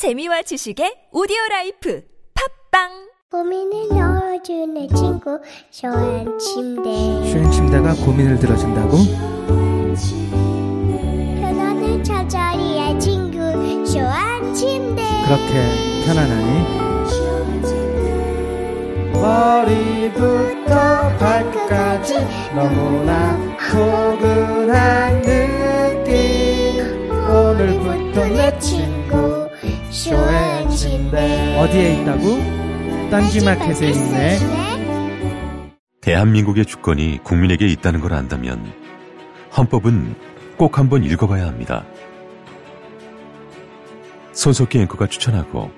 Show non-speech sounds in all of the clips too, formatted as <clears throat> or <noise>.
재미와 지식의 오디오 라이프. 팟빵! 고민을 들어주는 친구 쇼한 침대. 슈행 침대가 고민을 들어준다고? 편안한 잠자리의 친구 쇼한 침대. 그렇게 편안하니? 머리부터 발끝까지 너무나 포근한 느낌. 오늘부터 내 친구 어디에 있다고? 딴지마켓에 있네. 대한민국의 주권이 국민에게 있다는 걸 안다면 헌법은 꼭 한번 읽어봐야 합니다. 손석희 앵커가 추천하고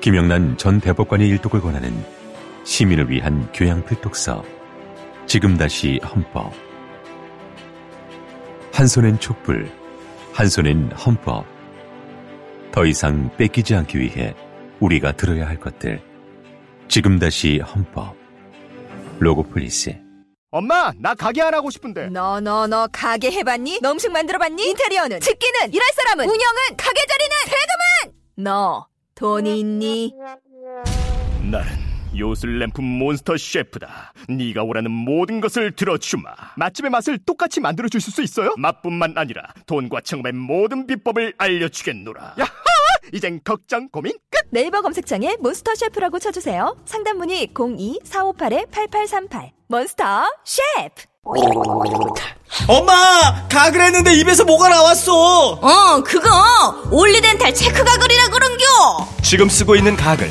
김영란 전 대법관의 일독을 권하는 시민을 위한 교양 필독서. 지금 다시 헌법. 한 손엔 촛불 한 손엔 헌법 더 이상 뺏기지 않기 위해 우리가 들어야 할 것들 지금 다시 헌법 로고플리스 엄마, 나 가게 안 하고 싶은데. 너 너 너 가게 해봤니? 너 음식 만들어봤니? 인테리어는 집기는 일할 사람은 운영은 가게 자리는 세금은 너 돈이 있니? 나는 요술램프 몬스터 셰프다. 네가 원하는 모든 것을 들어주마. 맛집의 맛을 똑같이 만들어 주실 수 있어요? 맛뿐만 아니라 돈과 청음의 모든 비법을 알려주겠노라. 야하! 이젠 걱정 고민 끝. 네이버 검색창에 몬스터 셰프라고 쳐주세요. 상담 문의 02-458-8838 몬스터 셰프 엄마! 가글 했는데 입에서 뭐가 나왔어! 어, 그거 올리덴탈 체크 가글이라 그런겨. 지금 쓰고 있는 가글,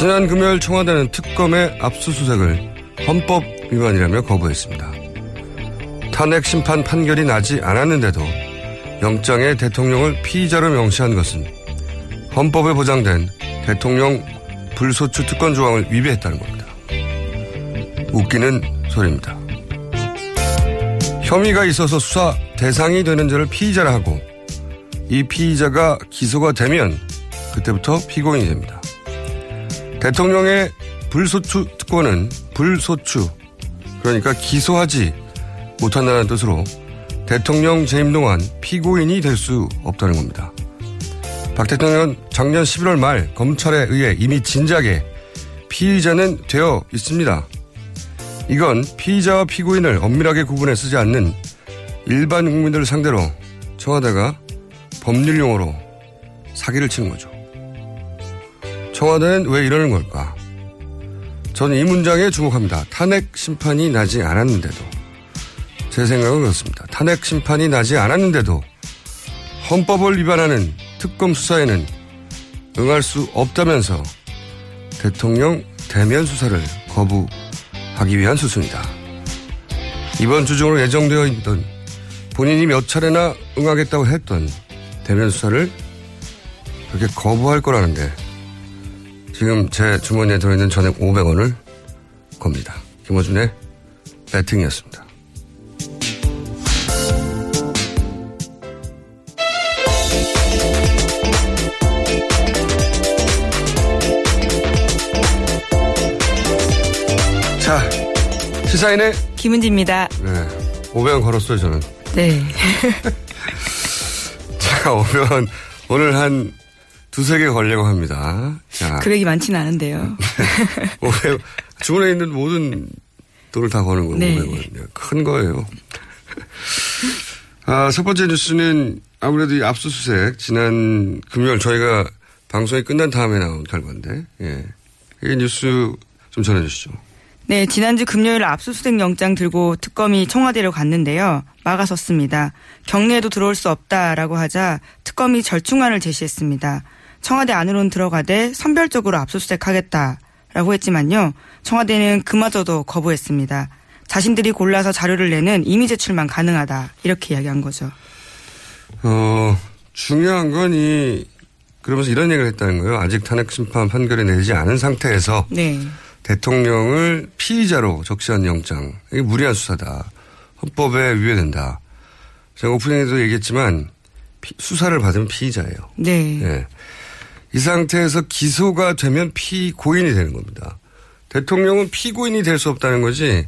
지난 금요일 청와대는 특검의 압수수색을 헌법 위반이라며 거부했습니다. 탄핵 심판 판결이 나지 않았는데도 영장에 대통령을 피의자로 명시한 것은 헌법에 보장된 대통령 불소추 특권 조항을 위배했다는 겁니다. 웃기는 소리입니다. 혐의가 있어서 수사 대상이 되는 자를 피의자라 하고 이 피의자가 기소가 되면 그때부터 피고인이 됩니다. 대통령의 불소추 특권은 불소추 그러니까 기소하지 못한다는 뜻으로 대통령 재임 동안 피고인이 될 수 없다는 겁니다. 박 대통령은 작년 11월 말 검찰에 의해 이미 진작에 피의자는 되어 있습니다. 이건 피의자와 피고인을 엄밀하게 구분해 쓰지 않는 일반 국민들을 상대로 청와대가 법률 용어로 사기를 치는 거죠. 청와대는 왜 이러는 걸까? 저는 이 문장에 주목합니다. 탄핵 심판이 나지 않았는데도. 제 생각은 그렇습니다. 탄핵 심판이 나지 않았는데도 헌법을 위반하는 특검 수사에는 응할 수 없다면서 대통령 대면 수사를 거부하기 위한 수순이다. 이번 주 중으로 예정되어 있던 본인이 몇 차례나 응하겠다고 했던 대면 수사를 그렇게 거부할 거라는데 지금 제 주머니에 들어있는 전액 500원을 겁니다. 김호준의 배팅이었습니다. 자, 시사인의 김은지입니다. 네, 500원 걸었어요, 저는. 네. <laughs> 자, 500원 오늘 한 두세 개 걸려고 합니다. 자, 금액이 많지는 않은데요. 500, 주문에 있는 모든 돈을 다 거는 거고, 네. 500원. 큰 거예요. 아, 첫 번째 뉴스는 아무래도 이 압수수색, 지난 금요일 저희가 방송이 끝난 다음에 나온 결과인데, 예. 이 뉴스 좀 전해주시죠. 네, 지난주 금요일 압수수색 영장 들고 특검이 청와대를 갔는데요. 막아섰습니다. 경내에도 들어올 수 없다라고 하자 특검이 절충안을 제시했습니다. 청와대 안으로는 들어가되 선별적으로 압수수색하겠다라고 했지만요. 청와대는 그마저도 거부했습니다. 자신들이 골라서 자료를 내는 이미 제출만 가능하다 이렇게 이야기한 거죠. 어, 중요한 건 이 그러면서 이런 얘기를 했다는 거예요. 아직 탄핵 심판 판결이 내리지 않은 상태에서 네. 대통령을 피의자로 적시한 영장. 이게 무리한 수사다. 헌법에 위배된다. 제가 오프닝에도 얘기했지만 피- 수사를 받으면 피의자예요. 네. 예. 이 상태에서 기소가 되면 피고인이 되는 겁니다. 대통령은 피고인이 될 수 없다는 거지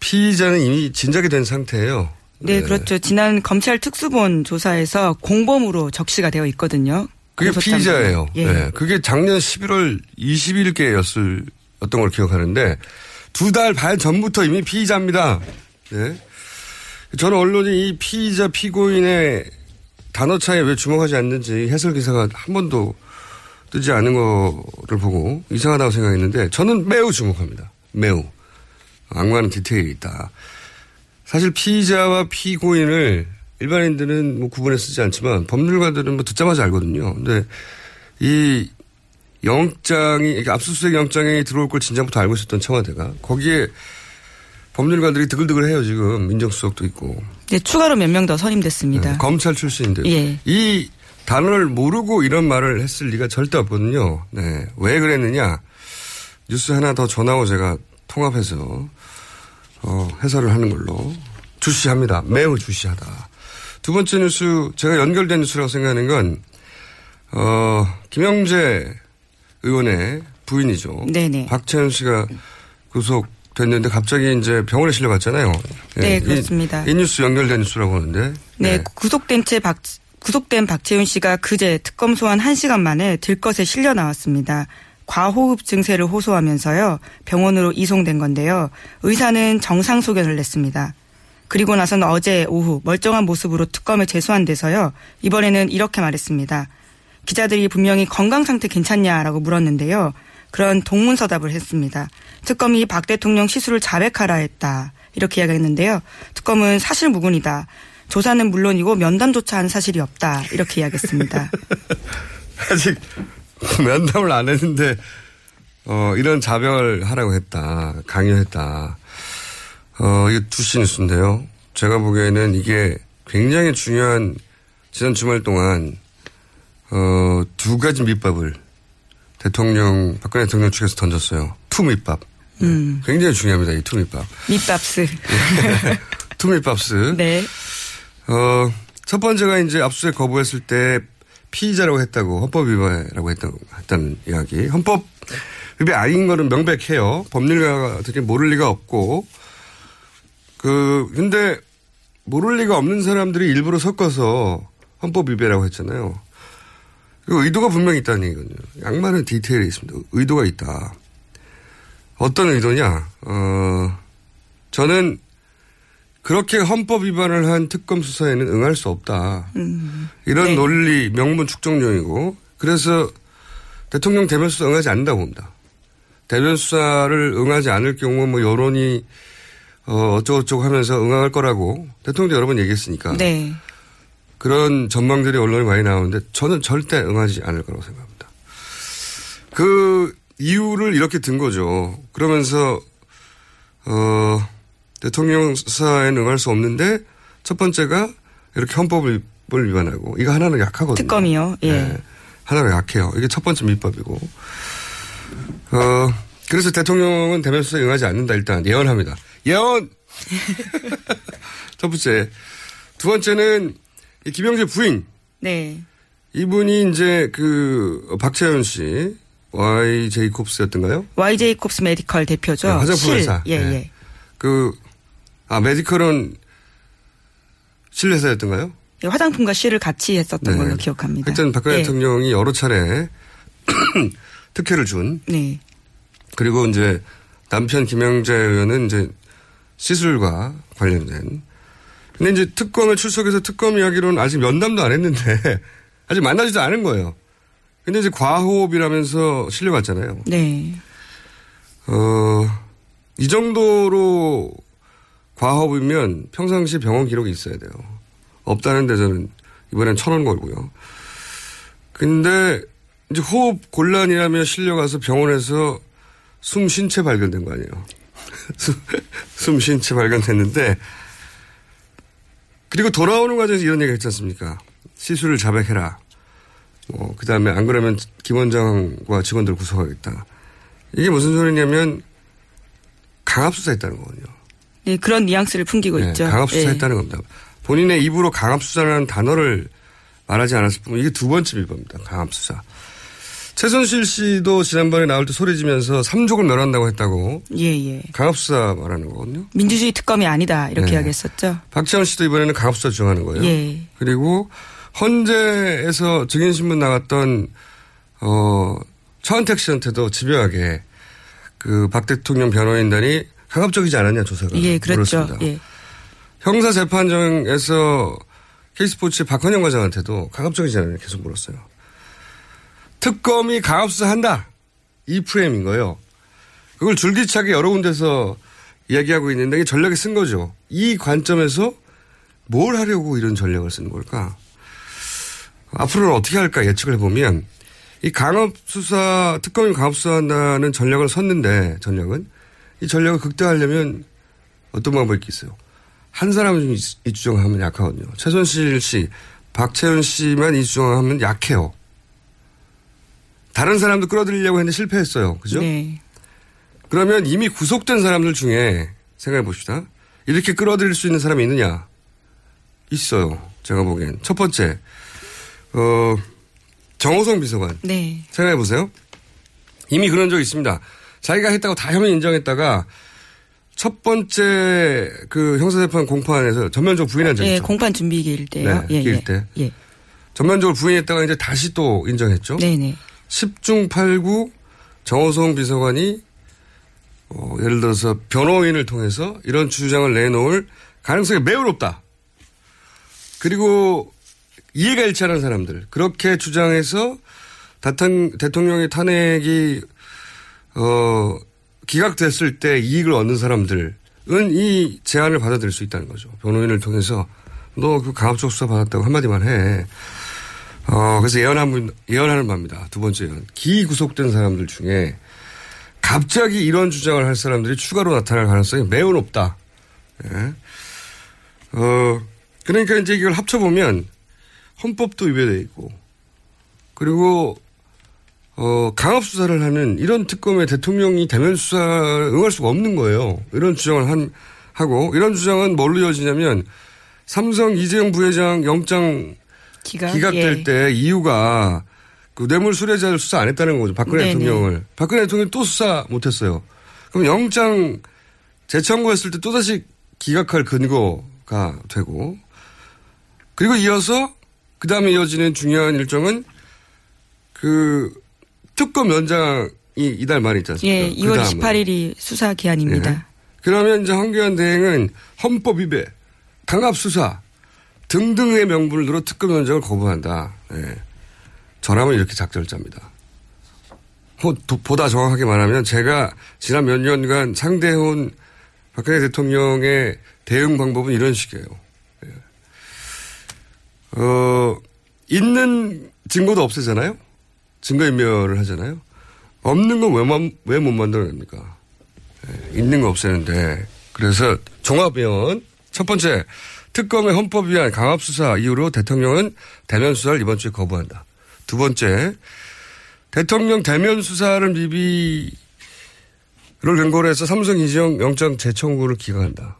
피의자는 이미 진작이 된 상태예요. 네, 그렇죠. 지난 검찰 특수본 조사에서 공범으로 적시가 되어 있거든요. 그게 피의자예요. 예. 네. 그게 작년 11월 20일께였을 어떤 걸 기억하는데 두 달 반 전부터 이미 피의자입니다. 네. 저는 언론이 이 피의자 피고인의 단어 차이에 왜 주목하지 않는지 해설 기사가 한 번도 뜨지 않은 거를 보고 이상하다고 생각했는데 저는 매우 주목합니다. 매우. 악마는 디테일이 있다. 사실 피의자와 피고인을 일반인들은 뭐 구분해 쓰지 않지만 법률가들은 뭐 듣자마자 알거든요. 근데 이 영장이, 그러니까 압수수색 영장이 들어올 걸 진작부터 알고 있었던 청와대가 거기에 법률가들이 드글드글해요 지금 민정수석도 있고 네, 추가로 몇 명 더 선임됐습니다. 네, 검찰 출신인데 예. 이 단어를 모르고 이런 말을 했을 리가 절대 없거든요. 네. 왜 그랬느냐 뉴스 하나 더 전하고 제가 통합해서 어, 해설을 하는 걸로 주시합니다. 매우 주시하다. 두 번째 뉴스 제가 연결된 뉴스라고 생각하는 건 어, 김영재 의원의 부인이죠. 네네. 박채연 씨가 구속됐는데 갑자기 이제 병원에 실려갔잖아요. 예, 네, 이- 그렇습니다. 이, 뉴스 연결된 뉴스라고 하는데. 네, 구속된 채 박, 구속된 박채윤 씨가 그제 특검 소환 1시간 만에 들것에 실려 나왔습니다. 과호흡 증세를 호소하면서요, 병원으로 이송된 건데요. 의사는 정상 소견을 냈습니다. 그리고 나서는 어제 오후 멀쩡한 모습으로 특검에 제소한 데서요, 이번에는 이렇게 말했습니다. 기자들이 분명히 건강 상태 괜찮냐라고 물었는데요. 그런 동문서답을 했습니다. 특검이 박 대통령 시술을 자백하라 했다. 이렇게 이야기했는데요. 특검은 사실 무근이다. 조사는 물론이고 면담조차 한 사실이 없다. 이렇게 이야기했습니다. <laughs> 아직 면담을 안 했는데 어, 이런 자백하라고 했다. 강요했다. 어, 이게 두시 뉴스인데요. 제가 보기에는 이게 굉장히 중요한 지난 주말 동안 어, 두 가지 밑밥을 대통령, 박근혜 대통령 측에서 던졌어요. Two 밑밥. 음, 굉장히 중요합니다. 이 two 밑밥. 밑밥스. <laughs> Two 밑밥스. 네. 어, 첫 번째가 이제 압수수색 거부했을 때 피의자라고 했다고 헌법 위반이라고 했다는 이야기. 헌법 위반 아닌 거는 명백해요. 법률가가 되게 모를 리가 없고 그 근데 모를 리가 없는 사람들이 일부러 섞어서 헌법 위배라고 했잖아요. 그 의도가 분명히 있다는 얘기거든요. 양만은 디테일이 있습니다. 의도가 있다. 어떤 의도냐? 어, 저는 그렇게 헌법 위반을 한 특검 수사에는 응할 수 없다. 이런 네. 논리, 명분 축적용이고, 그래서 대통령 대면 수사 응하지 않는다고 봅니다. 대면 수사를 응하지 않을 경우 뭐 여론이 어, 어쩌고저쩌고 하면서 응할 거라고 대통령도 여러 번 얘기했으니까. 네. 그런 전망들이 언론에 많이 나오는데 저는 절대 응하지 않을 거라고 생각합니다. 그 이유를 이렇게 든 거죠. 그러면서 어 대통령 수사에는 응할 수 없는데 첫 번째가 이렇게 헌법을 위반하고 이거 하나는 약하거든요. 특검이요. 예. 네. 하나가 약해요. 이게 첫 번째 밑밥이고. 어 그래서 대통령은 대면 수사에 응하지 않는다 일단 예언합니다. 예언. <laughs> 첫 번째. 두 번째는 이 김영재 부인 네. 이분이 이제 그 박채연 씨 와이제이콥스였던가요? YJ 콥스 메디컬 대표죠. 네, 화장품 실. 회사. 예, 네. 예. 그 아 메디컬은 실회사였던가요? 예, 화장품과 실을 같이 했었던 네. 걸로 기억합니다. 하여튼 박근혜 예. 대통령이 여러 차례 <clears throat> 특혜를 준 네. 그리고 이제 남편 김영재 의원은 이제 시술과 관련된. 근데 이제 특검에 출석해서 특검 이야기로는 아직 면담도 안 했는데 <laughs> 아직 만나지도 않은 거예요. 근데 이제 과호흡이라면서 실려갔잖아요. 네. 어, 이 정도로 과호흡이면 평상시 병원 기록이 있어야 돼요. 없다는 데서는 이번엔 천 원 걸고요. 근데 이제 호흡 곤란이라며 실려가서 병원에서 숨 쉰 채 발견된 거 아니에요. <laughs> 숨 쉰 채 발견됐는데 그리고 돌아오는 과정에서 이런 얘기 했지 않습니까? 시술을 자백해라. 뭐, 그 다음에 안 그러면 김원장과 직원들 구속하겠다. 이게 무슨 소리냐면 강압수사했다는 거거든요. 네, 그런 뉘앙스를 풍기고 네, 있죠. 강압수사했다는 겁니다. 본인의 입으로 강압수사라는 단어를 말하지 않았을 뿐 이게 두 번째 비법입니다. 강압수사. 최순실 씨도 지난번에 나올 때 소리 지면서 삼족을 멸한다고 했다고 예, 예. 강압수사 말하는 거거든요. 민주주의 특검이 아니다 이렇게 네. 이야기했었죠. 박지원 씨도 이번에는 강압수사 주장하는 거예요. 예. 그리고 헌재에서 증인신문 나갔던 어 차은택 씨한테도 집요하게 그 박 대통령 변호인단이 강압적이지 않았냐 조사가 예, 그렇죠. 물었습니다. 예. 형사 재판정에서 K스포츠 박헌영 과장한테도 강압적이지 않느냐 계속 물었어요. 특검이 강압 수사한다. 이 프레임인 거예요. 그걸 줄기차게 여러 군데서 이야기하고 있는데 이게 전략에 쓴 거죠. 이 관점에서 뭘 하려고 이런 전략을 쓰는 걸까? 앞으로는 어떻게 할까 예측을 해보면 이 강압 수사, 특검이 강압 수사한다는 전략을 섰는데 전략은 이 전략을 극대화하려면 어떤 방법이 있겠어요? 한 사람은 이, 이 주장하면 약하거든요. 최순실 씨, 박채윤 씨만 이 주장하면 약해요. 다른 사람도 끌어들이려고 했는데 실패했어요. 그죠? 네. 그러면 이미 구속된 사람들 중에 생각해 봅시다. 이렇게 끌어들일 수 있는 사람이 있느냐? 있어요. 제가 보기엔. 첫 번째, 어, 정호성 비서관. 네. 생각해 보세요. 이미 그런 적이 있습니다. 자기가 했다고 다 혐의 인정했다가 첫 번째 그 형사재판 공판에서 전면적으로 부인한 적이 예, 있죠. 공판 준비기일 때요. 네, 예, 기일 예. 때. 예. 전면적으로 부인했다가 이제 다시 또 인정했죠. 네네. 10중 8구 정호성 비서관이 어, 예를 들어서 변호인을 통해서 이런 주장을 내놓을 가능성이 매우 높다. 그리고 이해가 일치하는 사람들 그렇게 주장해서 대통, 대통령의 탄핵이 어, 기각됐을 때 이익을 얻는 사람들은 이 제안을 받아들일 수 있다는 거죠. 변호인을 통해서 너 그 강압적 수사 받았다고 한마디만 해. 어, 그래서 예언한 분, 예언하는 바입니다. 두 번째 예언. 기구속된 사람들 중에 갑자기 이런 주장을 할 사람들이 추가로 나타날 가능성이 매우 높다. 예. 어, 그러니까 이제 이걸 합쳐보면 헌법도 위배돼 있고 그리고 어, 강압 수사를 하는 이런 특검에 대통령이 대면 수사를 응할 수가 없는 거예요. 이런 주장을 한, 하고 이런 주장은 뭘로 이어지냐면 삼성 이재용 부회장 영장 기각. 기각될 예. 때 이유가 그 뇌물 수뢰자를 수사 안 했다는 거죠. 박근혜 네네. 대통령을. 박근혜 대통령이 또 수사 못 했어요. 그럼 영장 재청구했을 때 또다시 기각할 근거가 되고 그리고 이어서 그 다음에 이어지는 중요한 일정은 그 특검 연장이 이달 말에 있지 않습니까? 예, 그 2월 다음은. 28일이 수사 기한입니다. 예. 그러면 이제 황교안 대행은 헌법 위배, 강압 수사 등등의 명분을 들어 특검 연장을 거부한다. 예. 저라면 이렇게 작절자입니다. 호- 도- 보다 정확하게 말하면 제가 지난 몇 년간 상대해온 박근혜 대통령의 대응 방법은 이런 식이에요. 예. 어, 있는 증거도 없애잖아요? 증거인멸을 하잖아요? 없는 건 왜 못 만들어냅니까? 예, 있는 거 없애는데. 그래서 종합위원 첫 번째 특검의 헌법 위반 강압 수사 이후로 대통령은 대면 수사를 이번 주에 거부한다. 두 번째 대통령 대면 수사를 미비를 근거로 해서 삼성 이재용 영장 재청구를 기각한다.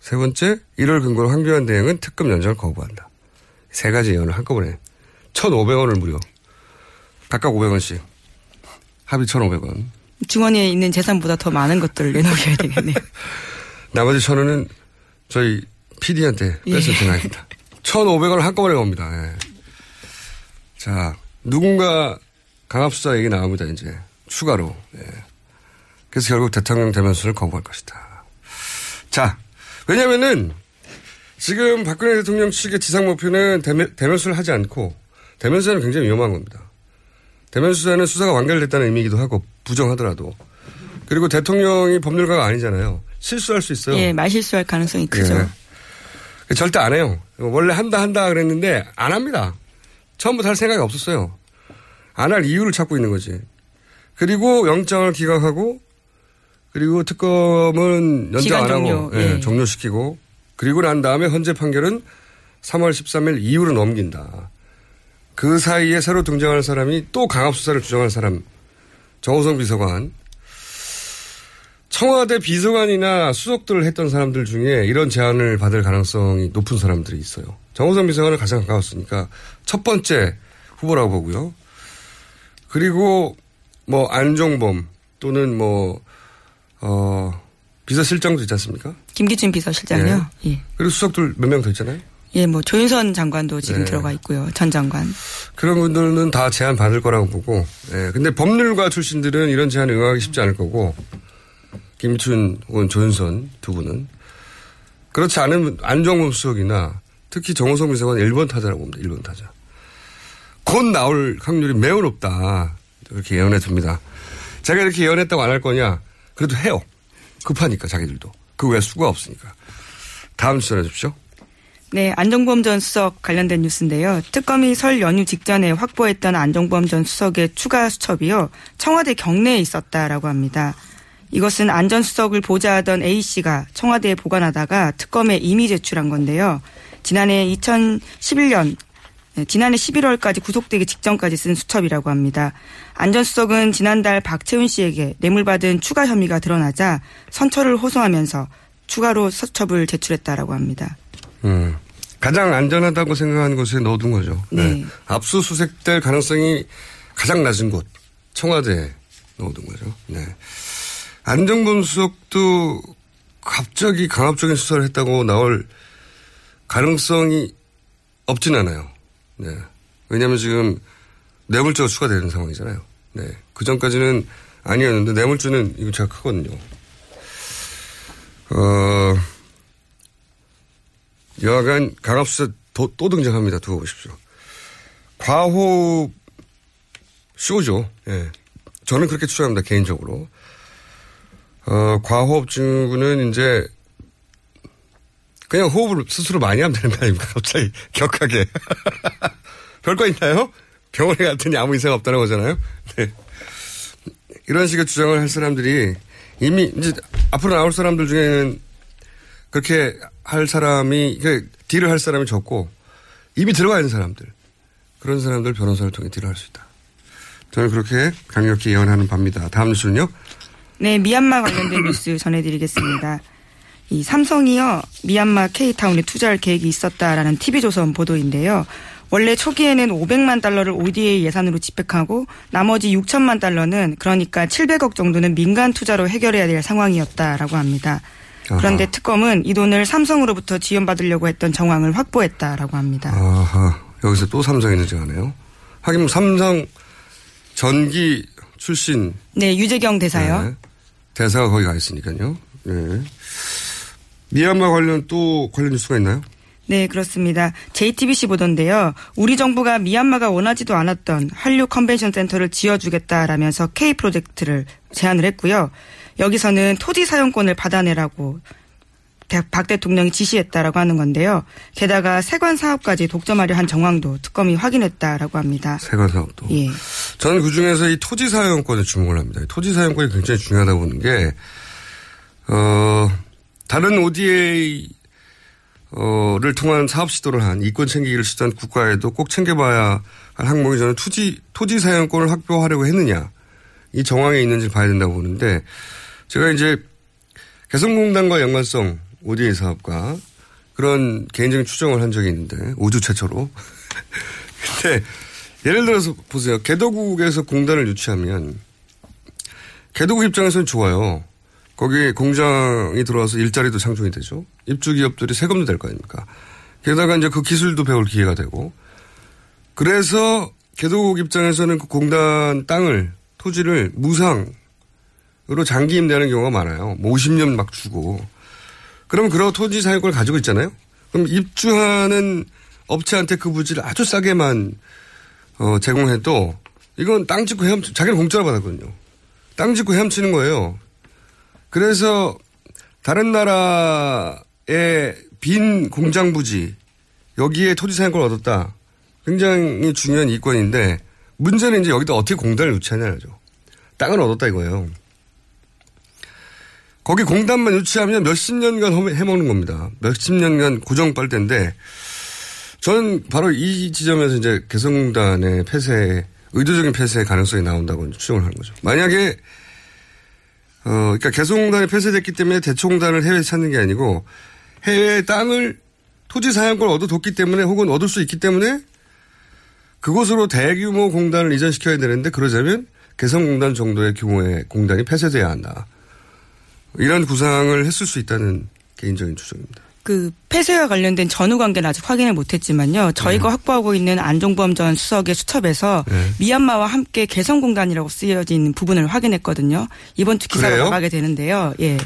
세 번째 이를 근거로 황교안 대행은 특검 연장을 거부한다. 세 가지 예언을 한꺼번에 1,500원을 무려 각각 500원씩 합의 1,500원. 중원에 있는 재산보다 더 많은 것들을 내놓으셔야 되겠네요. <laughs> 나머지 천 원은 저희 PD한테 예. 뺏을 생각입니다. 1,500원을 한꺼번에 겁니다. 예. 자, 누군가 강압수사 얘기 나옵니다, 이제. 추가로. 예. 그래서 결국 대통령 대면수를 거부할 것이다. 자, 왜냐면은 지금 박근혜 대통령 측의 지상 목표는 대면, 대면수를 하지 않고 대면수사는 굉장히 위험한 겁니다. 대면 수사는 수사가 완결됐다는 의미이기도 하고 부정하더라도 그리고 대통령이 법률가가 아니잖아요. 실수할 수 있어요. 예, 말실수할 가능성이 크죠. 예. 절대 안 해요. 원래 한다 한다 그랬는데 안 합니다. 처음부터 할 생각이 없었어요. 안 할 이유를 찾고 있는 거지. 그리고 영장을 기각하고 그리고 특검은 연장 안 종료, 하고 예, 예. 종료시키고 그리고 난 다음에 헌재 판결은 3월 13일 이후로 넘긴다. 그 사이에 새로 등장할 사람이 또 강압수사를 주장할 사람 정호성 비서관 청와대 비서관이나 수석들을 했던 사람들 중에 이런 제안을 받을 가능성이 높은 사람들이 있어요. 정호성 비서관을 가장 가까웠으니까 첫 번째 후보라고 보고요. 그리고 뭐 안종범 또는 뭐, 어, 비서실장도 있지 않습니까? 김기춘 비서실장이요. 예. 그리고 수석들 몇 명 더 있잖아요. 예, 뭐 조윤선 장관도 지금 네. 들어가 있고요. 전 장관. 그런 분들은 다 제안 받을 거라고 보고, 예. 근데 법률가 출신들은 이런 제안에 응하기 쉽지 않을 거고, 김춘 혹은 조윤선 두 분은. 그렇지 않은 안정범 수석이나 특히 정호성 비서관 1번 타자라고 봅니다. 1번 타자. 곧 나올 확률이 매우 높다. 그렇게 예언해 둡니다. 제가 이렇게 예언했다고 안 할 거냐? 그래도 해요. 급하니까 자기들도. 그 외에 수가 없으니까. 다음 주전해 주십시오. 네, 안정범 전 수석 관련된 뉴스인데요. 특검이 설 연휴 직전에 확보했던 안정범 전 수석의 추가 수첩이요. 청와대 경내에 있었다라고 합니다. 이것은 안 전 수석을 보좌하던 A씨가 청와대에 보관하다가 특검에 이미 제출한 건데요. 지난해 2011년 네, 지난해 11월까지 구속되기 직전까지 쓴 수첩이라고 합니다. 안전 수석은 지난달 박채훈 씨에게 뇌물받은 추가 혐의가 드러나자 선처를 호소하면서 추가로 수첩을 제출했다라고 합니다. 음. 가장 안전하다고 생각하는 곳에 넣어둔 거죠. 네. 압수수색될 가능성이 가장 낮은 곳, 청와대에 넣어둔 거죠. 네. 안정범 수석도 갑자기 강압적인 수사를 했다고 나올 가능성이 없진 않아요. 네. 왜냐하면 지금 뇌물죄가 추가되는 상황이잖아요. 네. 그 전까지는 아니었는데 뇌물죄는 이거 제가 크거든요. 어, 여하간 강압수사 또, 또 등장합니다. 두고 보십시오. 과호흡 쇼죠. 예. 저는 그렇게 추정합니다. 개인적으로. 어, 과호흡 증후군은 이제 그냥 호흡을 스스로 많이 하면 되는 거 아닙니까? <laughs> 갑자기 격하게. <laughs> 별거 있나요? 병원에 갔더니 아무 이상 없다는 거잖아요. 네. 이런 식의 주장을 할 사람들이 이미 이제 앞으로 나올 사람들 중에는 그렇게 할 사람이, 그 딜을 할 사람이 적고 이미 들어가 있는 사람들. 그런 사람들 변호사를 통해 딜을 할 수 있다. 저는 그렇게 강력히 예언하는 바입니다. 다음 뉴스는요? 네, 미얀마 관련된 <clears throat> 뉴스 전해드리겠습니다. 이 삼성이요, 미얀마 K타운에 투자할 계획이 있었다라는 TV조선 보도인데요. 원래 초기에는 500만 달러를 ODA 예산으로 집행하고 나머지 6천만 달러는 그러니까 700억 정도는 민간 투자로 해결해야 될 상황이었다라고 합니다. 그런데 아하. 특검은 이 돈을 삼성으로부터 지원받으려고 했던 정황을 확보했다라고 합니다. 아하. 여기서 또 삼성이 등장하네요. 하긴 뭐 삼성 전기 출신 네, 유재경 대사요. 네. 대사가 거기 가 있으니까요. 네. 미얀마 관련 또 관련 뉴스가 있나요? 네, 그렇습니다. JTBC 보던데요. 우리 정부가 미얀마가 원하지도 않았던 한류 컨벤션 센터를 지어주겠다라면서 K 프로젝트를 제안을 했고요. 여기서는 토지 사용권을 받아내라고 대- 박 대통령이 지시했다라고 하는 건데요. 게다가 세관 사업까지 독점하려 한 정황도 특검이 확인했다라고 합니다. 세관 사업도. 예. 저는 그 중에서 이 토지 사용권에 주목을 합니다. 이 토지 사용권이 굉장히 중요하다고 보는 게, 어, 다른 ODA, 어를 통한 사업 시도를 한 이권 챙기기를 시도한 국가에도 꼭 챙겨봐야 할 항목이 저는 토지, 토지 사용권을 확보하려고 했느냐. 이 정황에 있는지 봐야 된다고 보는데, 제가 이제 개성공단과 연관성 ODA 사업과 그런 개인적인 추정을 한 적이 있는데, 우주 최초로. <laughs> 근데 예를 들어서 보세요. 개도국에서 공단을 유치하면 개도국 입장에서는 좋아요. 거기에 공장이 들어와서 일자리도 창출이 되죠. 입주 기업들이 세금도 될 거 아닙니까? 게다가 이제 그 기술도 배울 기회가 되고. 그래서 개도국 입장에서는 그 공단 땅을, 토지를 무상 으로 장기 임대하는 경우가 많아요. 뭐 50년 막 주고. 그럼 그런 토지 사용권을 가지고 있잖아요. 그럼 입주하는 업체한테 그 부지를 아주 싸게만 어, 제공해도 이건 땅 짓고 헤엄, 자기는 공짜로 받았거든요. 땅 짓고 헤엄치는 거예요. 그래서 다른 나라의 빈 공장 부지 여기에 토지 사용권을 얻었다. 굉장히 중요한 이권인데 문제는 이제 여기다 어떻게 공단을 유치하냐죠. 땅을 얻었다 이거예요. 거기 공단만 유치하면 몇십 년간 허- 해먹는 겁니다. 몇십 년간 고정 빨대인데 저는 바로 이 지점에서 이제 개성공단의 폐쇄, 의도적인 폐쇄 가능성이 나온다고 추정을 하는 거죠. 만약에, 어, 그러니까 개성공단이 폐쇄됐기 때문에 대초공단을 해외에 찾는 게 아니고 해외 땅을 토지 사용권을 얻어뒀기 때문에 혹은 얻을 수 있기 때문에 그곳으로 대규모 공단을 이전시켜야 되는데 그러자면 개성공단 정도의 규모의 공단이 폐쇄돼야 한다. 이런 구상을 했을 수 있다는 개인적인 추정입니다. 그 폐쇄와 관련된 전후 관계는 아직 확인을 못했지만요. 저희가 네. 확보하고 있는 안종범 전 수석의 수첩에서 네. 미얀마와 함께 개성공단이라고 있는 부분을 확인했거든요. 이번 주 기사가 그래요? 나가게 되는데요. 예,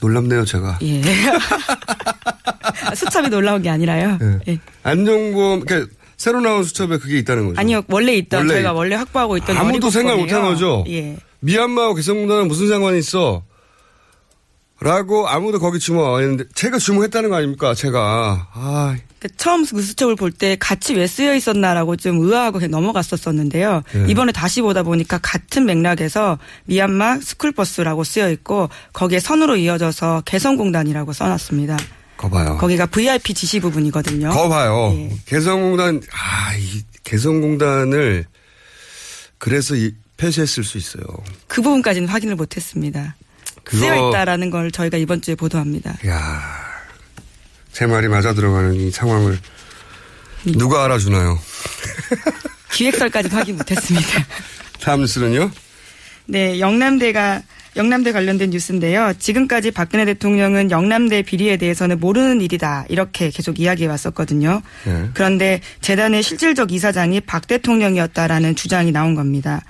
놀랍네요, 제가. 예. <laughs> 수첩이 놀라운 게 아니라요. 예. 예. 안종범, 그러니까 새로 나온 수첩에 그게 있다는 거죠. 아니요, 원래 있던 원래 저희가 있- 원래 확보하고 있던 아무도 생각. 못한 거죠? 예. 미얀마와 개성공단은 무슨 상관이 있어? 라고 아무도 거기 주목 안 했는데 제가 주목했다는 거 아닙니까? 제가. 아, 그 처음 그 수첩을 볼 때 같이 왜 쓰여 있었나라고 좀 의아하고 그냥 넘어갔었었는데요. 네. 이번에 다시 보다 보니까 같은 맥락에서 미얀마 스쿨버스라고 쓰여 있고 거기에 선으로 이어져서 개성공단이라고 써놨습니다. 거 봐요. 거기가 VIP 지시 부분이거든요. 거 봐요. 예. 개성공단, 아, 이 개성공단을 그래서 이, 폐쇄했을 수 있어요. 그 부분까지는 확인을 못했습니다. 그거- 쓰여 있다라는 걸 저희가 이번 주에 보도합니다. 야 제 말이 맞아 들어가는 이 상황을 누가 알아주나요? <laughs> 기획설까지는 확인 못했습니다. <laughs> 다음 뉴스는요? 네, 영남대가 영남대 관련된 뉴스인데요. 지금까지 박근혜 대통령은 영남대 비리에 대해서는 모르는 일이다. 이렇게 계속 이야기해 왔었거든요. 네. 그런데 재단의 실질적 이사장이 박 대통령이었다라는 주장이 나온 겁니다.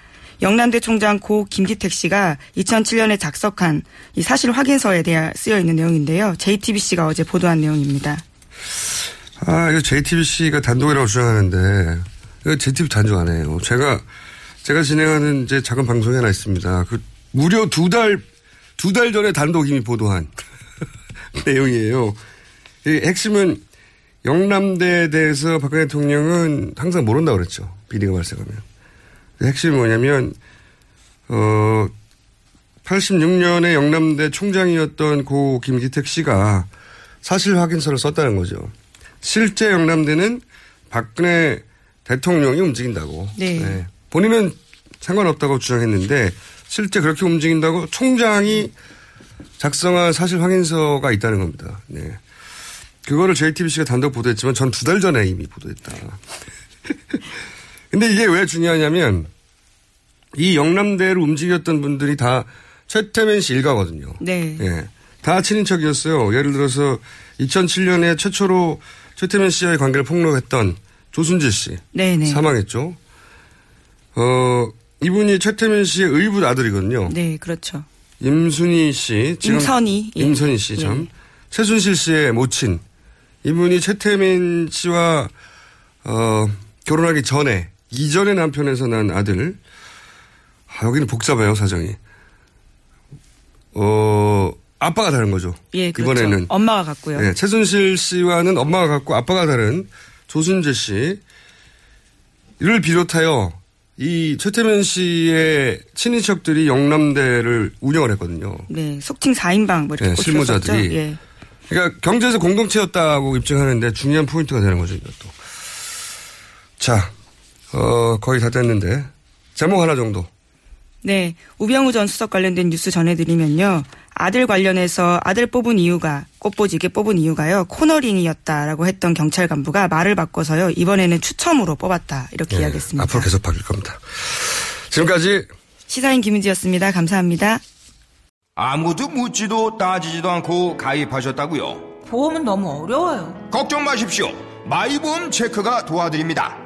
영남대 총장 고 김기택 씨가 2007년에 작성한 이 사실 확인서에 대해 쓰여 있는 내용인데요. JTBC가 어제 보도한 내용입니다. 아, 이거 JTBC가 단독이라고 주장하는데, 이거 JTBC 단독 안 해요. 제가, 제가 진행하는 이제 작은 방송이 하나 있습니다. 그, 무려 두 달, 두 달 전에 단독 이미 보도한 <laughs> 내용이에요. 이 핵심은 영남대에 대해서 박근혜 대통령은 항상 모른다고 그랬죠. 비리가 발생하면. 핵심이 뭐냐면, 어, 86년에 영남대 총장이었던 고 김기택 씨가 사실 확인서를 썼다는 거죠. 실제 영남대는 박근혜 대통령이 움직인다고. 네. 본인은 상관없다고 주장했는데 실제 그렇게 움직인다고 총장이 작성한 사실 확인서가 있다는 겁니다. 네. 그거를 JTBC가 단독 보도했지만 전 두 달 전에 이미 보도했다. <laughs> 근데 이게 왜 중요하냐면 이 영남대를 움직였던 분들이 다 최태민 씨 일가거든요. 네. 예. 다 친인척이었어요. 예를 들어서 2007년에 최초로 최태민 씨와의 관계를 폭로했던 조순재 씨. 네네. 사망했죠. 어, 이분이 최태민 씨의 의붓 아들이거든요. 네, 그렇죠. 임순희 씨. 지금 임선희. 예. 임선희 씨 참. 예. 최순실 씨의 모친. 이분이 최태민 씨와 어, 결혼하기 전에 이전의 남편에서 난 아들. 아, 여기는 복잡해요 사정이. 어 아빠가 다른 거죠. 예, 그렇죠. 이번에는 엄마가 같고요. 네, 최순실 씨와는 엄마가 같고 아빠가 다른 조순재 씨를 비롯하여 이 최태민 씨의 친인척들이 영남대를 운영을 했거든요. 네, 속칭 4인방 뭐 이렇게 네. 실무자들이. 예. 그러니까 경제에서 공동체였다고 입증하는데 중요한 포인트가 되는 거죠, 이것도. 자, 어, 거의 다 됐는데 제목 하나 정도. 네, 우병우 전 수석 관련된 뉴스 전해드리면요. 아들 관련해서 아들 뽑은 이유가 꽃보지게 뽑은 이유가요 코너링이었다라고 했던 경찰 간부가 말을 바꿔서요 이번에는 추첨으로 뽑았다 이렇게 예, 이야기했습니다. 앞으로 계속 바뀔 겁니다. 지금까지 시사인 김은지였습니다. 감사합니다. 아무도 묻지도 따지지도 않고 가입하셨다고요? 보험은 너무 어려워요. 걱정 마십시오. 마이보험 체크가 도와드립니다.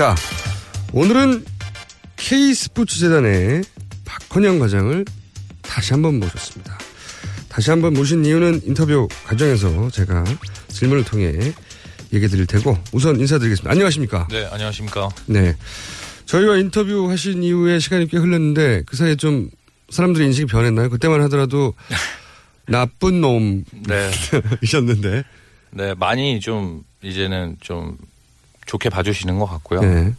자, 오늘은 K스포츠재단의 박헌영 과장을 다시 한번 모셨습니다. 다시 한번 모신 이유는 인터뷰 과정에서 제가 질문을 통해 얘기 드릴 테고 우선 인사드리겠습니다. 안녕하십니까? 네, 안녕하십니까? 네. 저희와 인터뷰 하신 이후에 시간이 꽤 흘렀는데 그 사이에 좀 사람들의 인식이 변했나요? 그때만 하더라도 <laughs> 나쁜 놈이셨는데. <laughs> 네, 많이 좀 이제는 좀 좋게 봐주시는 것 같고요. 네.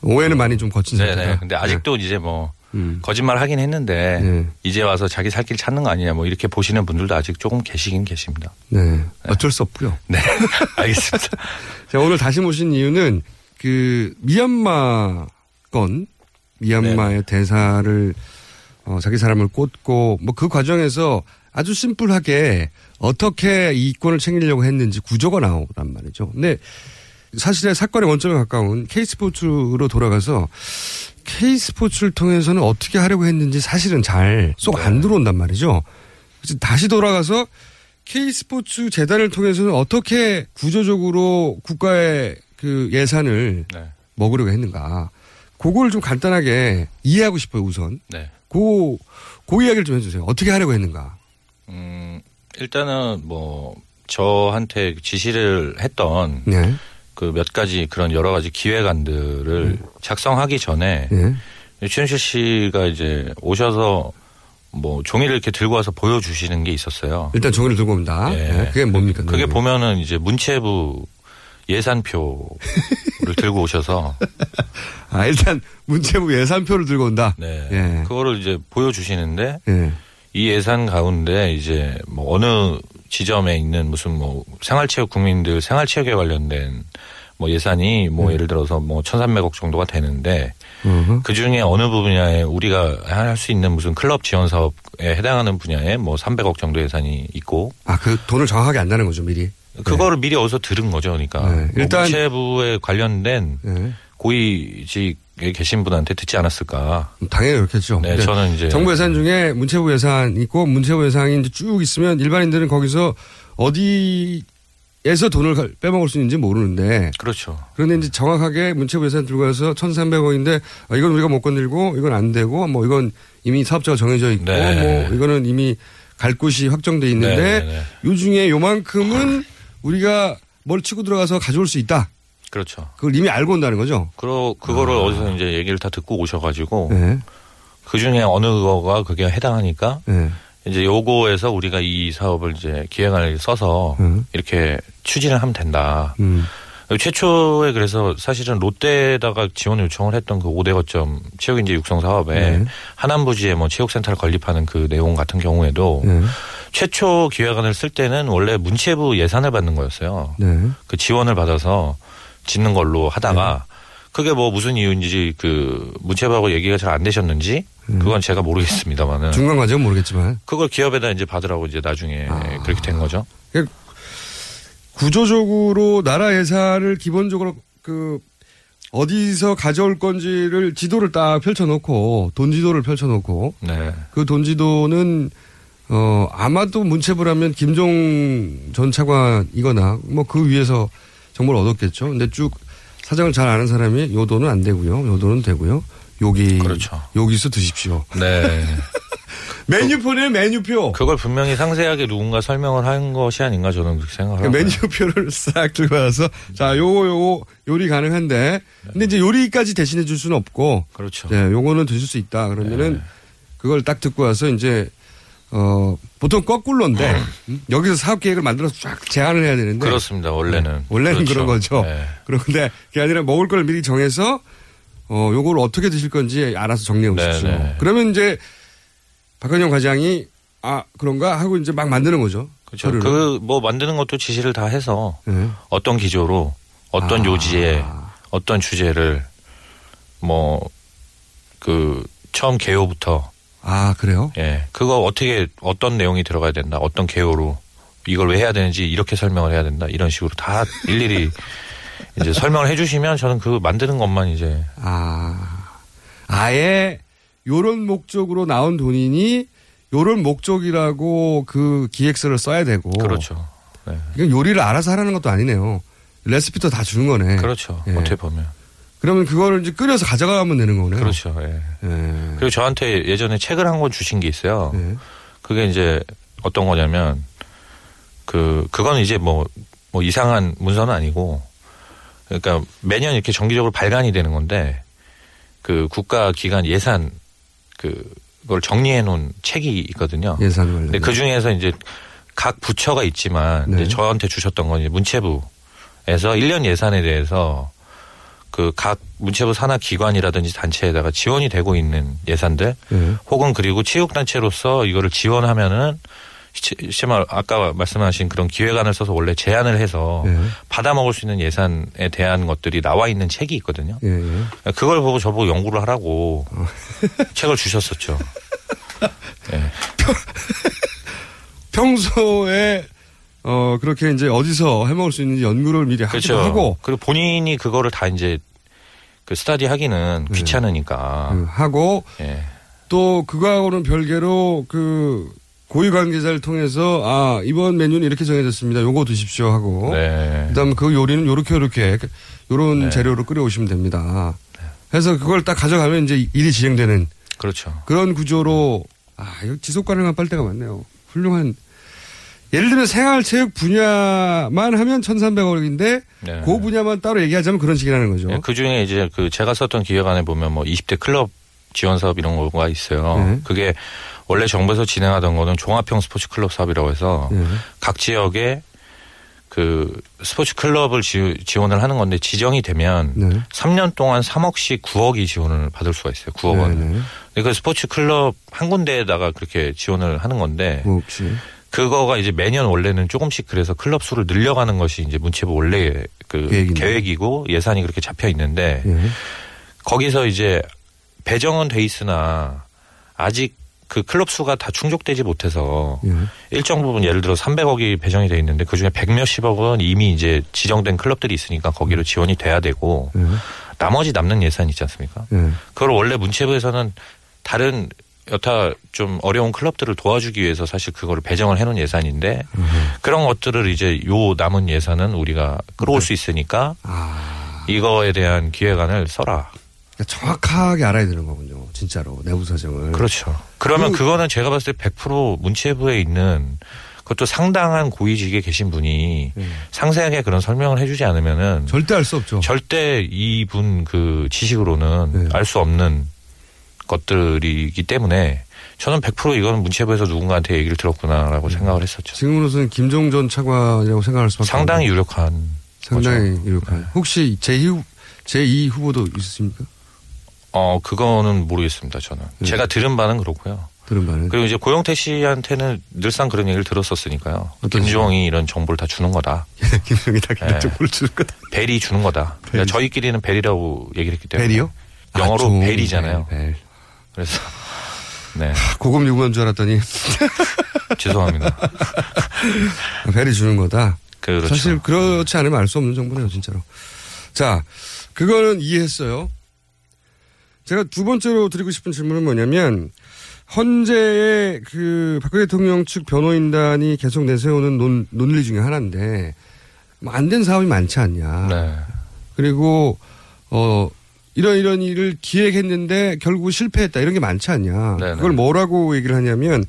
오해는 많이 좀 거친 네, 상태다. 네. 근데 아직도 이제 뭐 음. 거짓말 하긴 했는데 네. 이제 와서 자기 살 길 찾는 거 아니냐 뭐 이렇게 보시는 분들도 아직 조금 계시긴 계십니다. 네. 어쩔 수 없고요. 네. <laughs> 알겠습니다. <laughs> 자, 오늘 다시 모신 이유는 그 미얀마 건 미얀마의 대사를 어, 자기 사람을 꽂고 뭐 그 과정에서 아주 심플하게 어떻게 이권을 챙기려고 했는지 구조가 나오란 말이죠. 근데 사실의 사건의 원점에 가까운 K스포츠로 돌아가서 K스포츠를 통해서는 어떻게 하려고 했는지 사실은 잘 쏙 안 들어온단 말이죠. 그래서 다시 돌아가서 K스포츠 재단을 통해서는 어떻게 구조적으로 국가의 그 예산을 네. 먹으려고 했는가. 그걸 좀 간단하게 이해하고 싶어요, 우선. 네. 그, 그 이야기를 좀 해주세요. 어떻게 하려고 했는가. 음, 일단은 뭐 저한테 지시를 했던 네. 그 몇 가지 그런 여러 가지 기획안들을 작성하기 전에 네. 최현실 씨가 이제 오셔서 뭐 종이를 이렇게 들고 와서 보여주시는 게 있었어요. 일단 종이를 들고 옵니다. 예. 네, 그게 뭡니까? 그게 보면은 이제 문체부 예산표를 들고 오셔서 <laughs> 아, 일단 문체부 예산표를 들고 온다. 네. 예. 그거를 이제 보여주시는데 예. 이 예산 가운데 이제 뭐 어느 지점에 있는 무슨 뭐 생활체육 국민들 생활체육에 관련된 뭐 예산이 뭐 예를 들어서 뭐 1,300억 정도가 되는데 어허. 그 중에 어느 분야에 우리가 할 수 있는 무슨 클럽 지원 사업에 해당하는 분야에 뭐 300억 정도 예산이 있고 아, 그 돈을 정확하게 안다는 거죠, 미리. 그거를 미리 어디서 들은 거죠, 그러니까 네. 일단- 뭐 문체부에 관련된 네. 고위직에 계신 분한테 듣지 않았을까? 당연히 그렇겠죠. 네, 저는 이제 정부 예산 중에 문체부 예산 있고 문체부 예산이 이제 쭉 있으면 일반인들은 거기서 어디에서 돈을 가- 빼먹을 수 있는지 모르는데 그렇죠. 그런데 이제 정확하게 문체부 예산 들고 가서 1,300억인데 아, 이건 우리가 못 건들고 이건 안 되고 뭐 이건 이미 사업자가 정해져 있고 네. 뭐 이거는 이미 갈 곳이 확정돼 있는데 네, 네, 네. 요 중에 요만큼은 우리가 뭘 치고 들어가서 가져올 수 있다. 그렇죠. 그걸 이미 알고 온다는 거죠. 그러 그거를 어디서 이제 얘기를 다 듣고 오셔가지고 아. 네. 그 중에 어느 거가 그게 해당하니까 네. 이제 요거에서 우리가 이 사업을 이제 기획안을 써서 음. 이렇게 추진을 하면 된다. 음. 최초에 그래서 사실은 롯데에다가 지원 요청을 했던 그 5대 거점 체육 인재 육성 사업에 네. 하남 부지에 뭐 체육 센터를 건립하는 그 내용 같은 경우에도 네. 최초 기획안을 쓸 때는 원래 문체부 예산을 받는 거였어요. 네. 그 지원을 받아서 짓는 걸로 하다가 그게 뭐 무슨 이유인지 그 문체부하고 얘기가 잘 안 되셨는지 그건 제가 모르겠습니다만은 중간 과정은 모르겠지만. 그걸 기업에다 이제 받으라고 이제 나중에 그렇게 된 거죠. 구조적으로 나라 예산을 기본적으로 그 어디서 가져올 건지를 지도를 딱 펼쳐놓고 돈 지도를 펼쳐놓고. 네. 그돈 지도는 어 아마도 문체부라면 김종 전 차관이거나 뭐 그 위에서 정보를 얻었겠죠. 근데 쭉 사정을 잘 아는 사람이 요 돈은 안 되고요, 요 돈은 되고요. 여기 그렇죠. 여기서 드십시오. 네. <laughs> 메뉴표네 메뉴표. 그걸 분명히 상세하게 누군가 설명을 한 것이 아닌가 저는 그렇게 생각을 그러니까 하고요. 메뉴표를 <laughs> 싹 들고 와서 자 요거 요거 요리 가능한데 근데 이제 요리까지 대신해 줄 수는 없고 그렇죠. 네, 요거는 드실 수 있다 그러면은 그걸 딱 듣고 와서 이제 어 보통 거꾸로인데 음? 여기서 사업 계획을 만들어서 쫙 제안을 해야 되는데 그렇습니다. 원래는 네, 원래는 그렇죠. 그런 거죠. 네. 그런데 그게 아니라 먹을 걸 미리 정해서 어, 요걸 어떻게 드실 건지 알아서 정리해 오십시오. 네네. 그러면 이제 박근영 과장이 아, 그런가 하고 이제 막 만드는 거죠. 그렇죠. 그 뭐 만드는 것도 지시를 다 해서 네. 어떤 기조로 어떤 아. 요지에 어떤 주제를 뭐 그 처음 개요부터 아, 그래요? 예 그거 어떻게 어떤 내용이 들어가야 된다 어떤 개요로 이걸 왜 해야 되는지 이렇게 설명을 해야 된다 이런 식으로 다 일일이 <laughs> 이제 설명을 해주시면 저는 그 만드는 것만 이제 아, 아예 요런 목적으로 나온 돈이니 요런 목적이라고 그 기획서를 써야 되고. 그렇죠. 네. 이건 요리를 알아서 하라는 것도 아니네요. 레시피도 다 주는 거네. 그렇죠. 예. 어떻게 보면 그러면 그거를 이제 끓여서 가져가면 되는 거네요. 그렇죠. 예. 예. 그리고 저한테 예전에 책을 한 권 주신 게 있어요. 네. 그게 이제 어떤 거냐면 그 그거는 이제 뭐뭐 이상한 문서는 아니고 그러니까 매년 이렇게 정기적으로 발간이 되는 건데 그 국가 기관 예산 그 그걸 정리해 놓은 책이 있거든요. 예산 관련. 근데 그 중에서 이제 각 부처가 있지만 네. 이제 저한테 주셨던 건 이제 문체부에서 1년 예산에 대해서 그 각 문체부 산하 기관이라든지 단체에다가 지원이 되고 있는 예산들 예. 혹은 그리고 체육단체로서 이거를 지원하면은 시- 시말 아까 말씀하신 그런 기획안을 써서 원래 제안을 해서 예. 받아 먹을 수 있는 예산에 대한 것들이 나와 있는 책이 있거든요. 예, 예. 그걸 보고 저보고 연구를 하라고 어. <laughs> 책을 주셨었죠. 예. 평소에 어 그렇게 이제 어디서 해먹을 수 있는지 연구를 미리 하기도 하고 그리고 본인이 그거를 다 이제 그 스타디 하기는 귀찮으니까. 음, 하고 예. 또 그거하고는 별개로 그 고위 관계자를 통해서 아 이번 메뉴는 이렇게 정해졌습니다. 요거 드십시오 하고 네. 그다음 그 요리는 요렇게 요렇게 요런 네. 재료로 끓여오시면 됩니다. 해서 그걸 딱 가져가면 이제 일이 진행되는 그렇죠. 그런 구조로 아 이거 지속 가능한 빨대가 많네요. 훌륭한 예를 들면 생활체육 분야만 하면 1,300억인데 네. 그 분야만 따로 얘기하자면 그런 식이라는 거죠. 예, 그 중에 이제 그 제가 썼던 기획안에 보면 뭐 20대 클럽 지원 사업 이런 거가 있어요. 네. 그게 원래 정부에서 진행하던 거는 종합형 스포츠 클럽 사업이라고 해서 네. 각 지역에 그 스포츠 클럽을 지, 지원을 하는 건데 지정이 되면 네. 3년 동안 3억씩 9억이 지원을 받을 수가 있어요. 9억 원. 네, 네. 근데 그 스포츠 클럽 한 군데에다가 그렇게 지원을 하는 건데 뭐 혹시 그거가 이제 매년 원래는 조금씩 그래서 클럽 수를 늘려가는 것이 이제 문체부 원래의 그 계획인데. 계획이고 예산이 그렇게 잡혀 있는데 예. 거기서 이제 배정은 돼 있으나 아직 그 클럽 수가 다 충족되지 못해서 예. 일정 부분 예를 들어 300억이 배정이 돼 있는데 그 중에 100 몇십억은 이미 이제 지정된 클럽들이 있으니까 거기로 지원이 돼야 되고 예. 나머지 남는 예산 있지 않습니까? 예. 그걸 원래 문체부에서는 다른 여타 좀 어려운 클럽들을 도와주기 위해서 사실 그거를 배정을 해놓은 예산인데 그런 것들을 이제 요 남은 예산은 우리가 끌어올 수 있으니까 이거에 대한 기획안을 써라. 그러니까 정확하게 알아야 되는 거군요. 진짜로 내부 사정을. 그렇죠. 그러면 그- 그거는 제가 봤을 때 100% 문체부에 있는 그것도 상당한 고위직에 계신 분이 상세하게 그런 설명을 해주지 않으면은 절대 알 수 없죠. 절대 이분 그 지식으로는 네. 알수 없는 것들이기 때문에 저는 100% 이거는 문체부에서 누군가한테 얘기를 들었구나라고 생각을 했었죠. 지금으로서는 김종 전 차관이라고 생각할 수밖에 상당히 유력한 상당히 거죠. 유력한. 혹시 제2 제2 후보도 있으십니까? 어 그거는 모르겠습니다. 저는 네. 제가 들은 바는 그렇고요. 들은 바는 그리고 이제 고영태 씨한테는 늘상 그런 얘기를 들었었으니까요. 김주홍이 이런 정보를 다 주는 거다. <laughs> 김종이 다 네. 정보를 주는 거다. 벨이 주는 거다. 그러니까 저희끼리는 벨이라고 얘기를 했기 때문에. 벨이요? 영어로 아, 좀 벨이잖아요. 벨, 벨. 그래서 <laughs> 네 고급 유구한 줄 알았더니 <laughs> 죄송합니다. <laughs> 벨이 주는 거다. 그렇죠. 사실 그렇지 않으면 알 수 없는 정보네요, 진짜로. 자, 그거는 이해했어요. 제가 두 번째로 드리고 싶은 질문은 뭐냐면 헌재의 그 박근혜 대통령 측 변호인단이 계속 내세우는 논, 논리 중에 하나인데 뭐 안 된 사업이 많지 않냐. 네. 그리고 어 이런 이런 일을 기획했는데 결국 실패했다 이런 게 많지 않냐. 네네. 그걸 뭐라고 얘기를 하냐면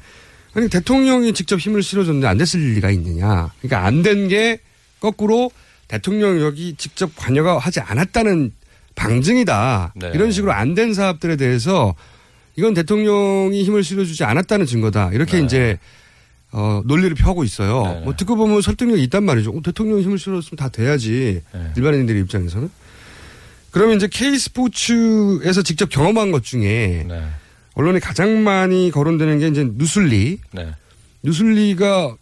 아니 대통령이 직접 힘을 실어줬는데 안 됐을 리가 있느냐. 그러니까 안 된 게 거꾸로 대통령 여기 직접 관여가 하지 않았다는 방증이다. 네. 이런 식으로 안 된 사업들에 대해서 이건 대통령이 힘을 실어주지 않았다는 증거다. 이렇게 네. 이제 어, 논리를 펴고 있어요. 네네. 뭐 듣고 보면 설득력이 있단 말이죠. 어, 대통령이 힘을 실어줬으면 다 돼야지. 네. 일반인들의 입장에서는. 그러면 이제 K 스포츠에서 직접 경험한 것 중에 네. 언론에 가장 많이 거론되는 게 이제 누슬리. 네. 누슬리가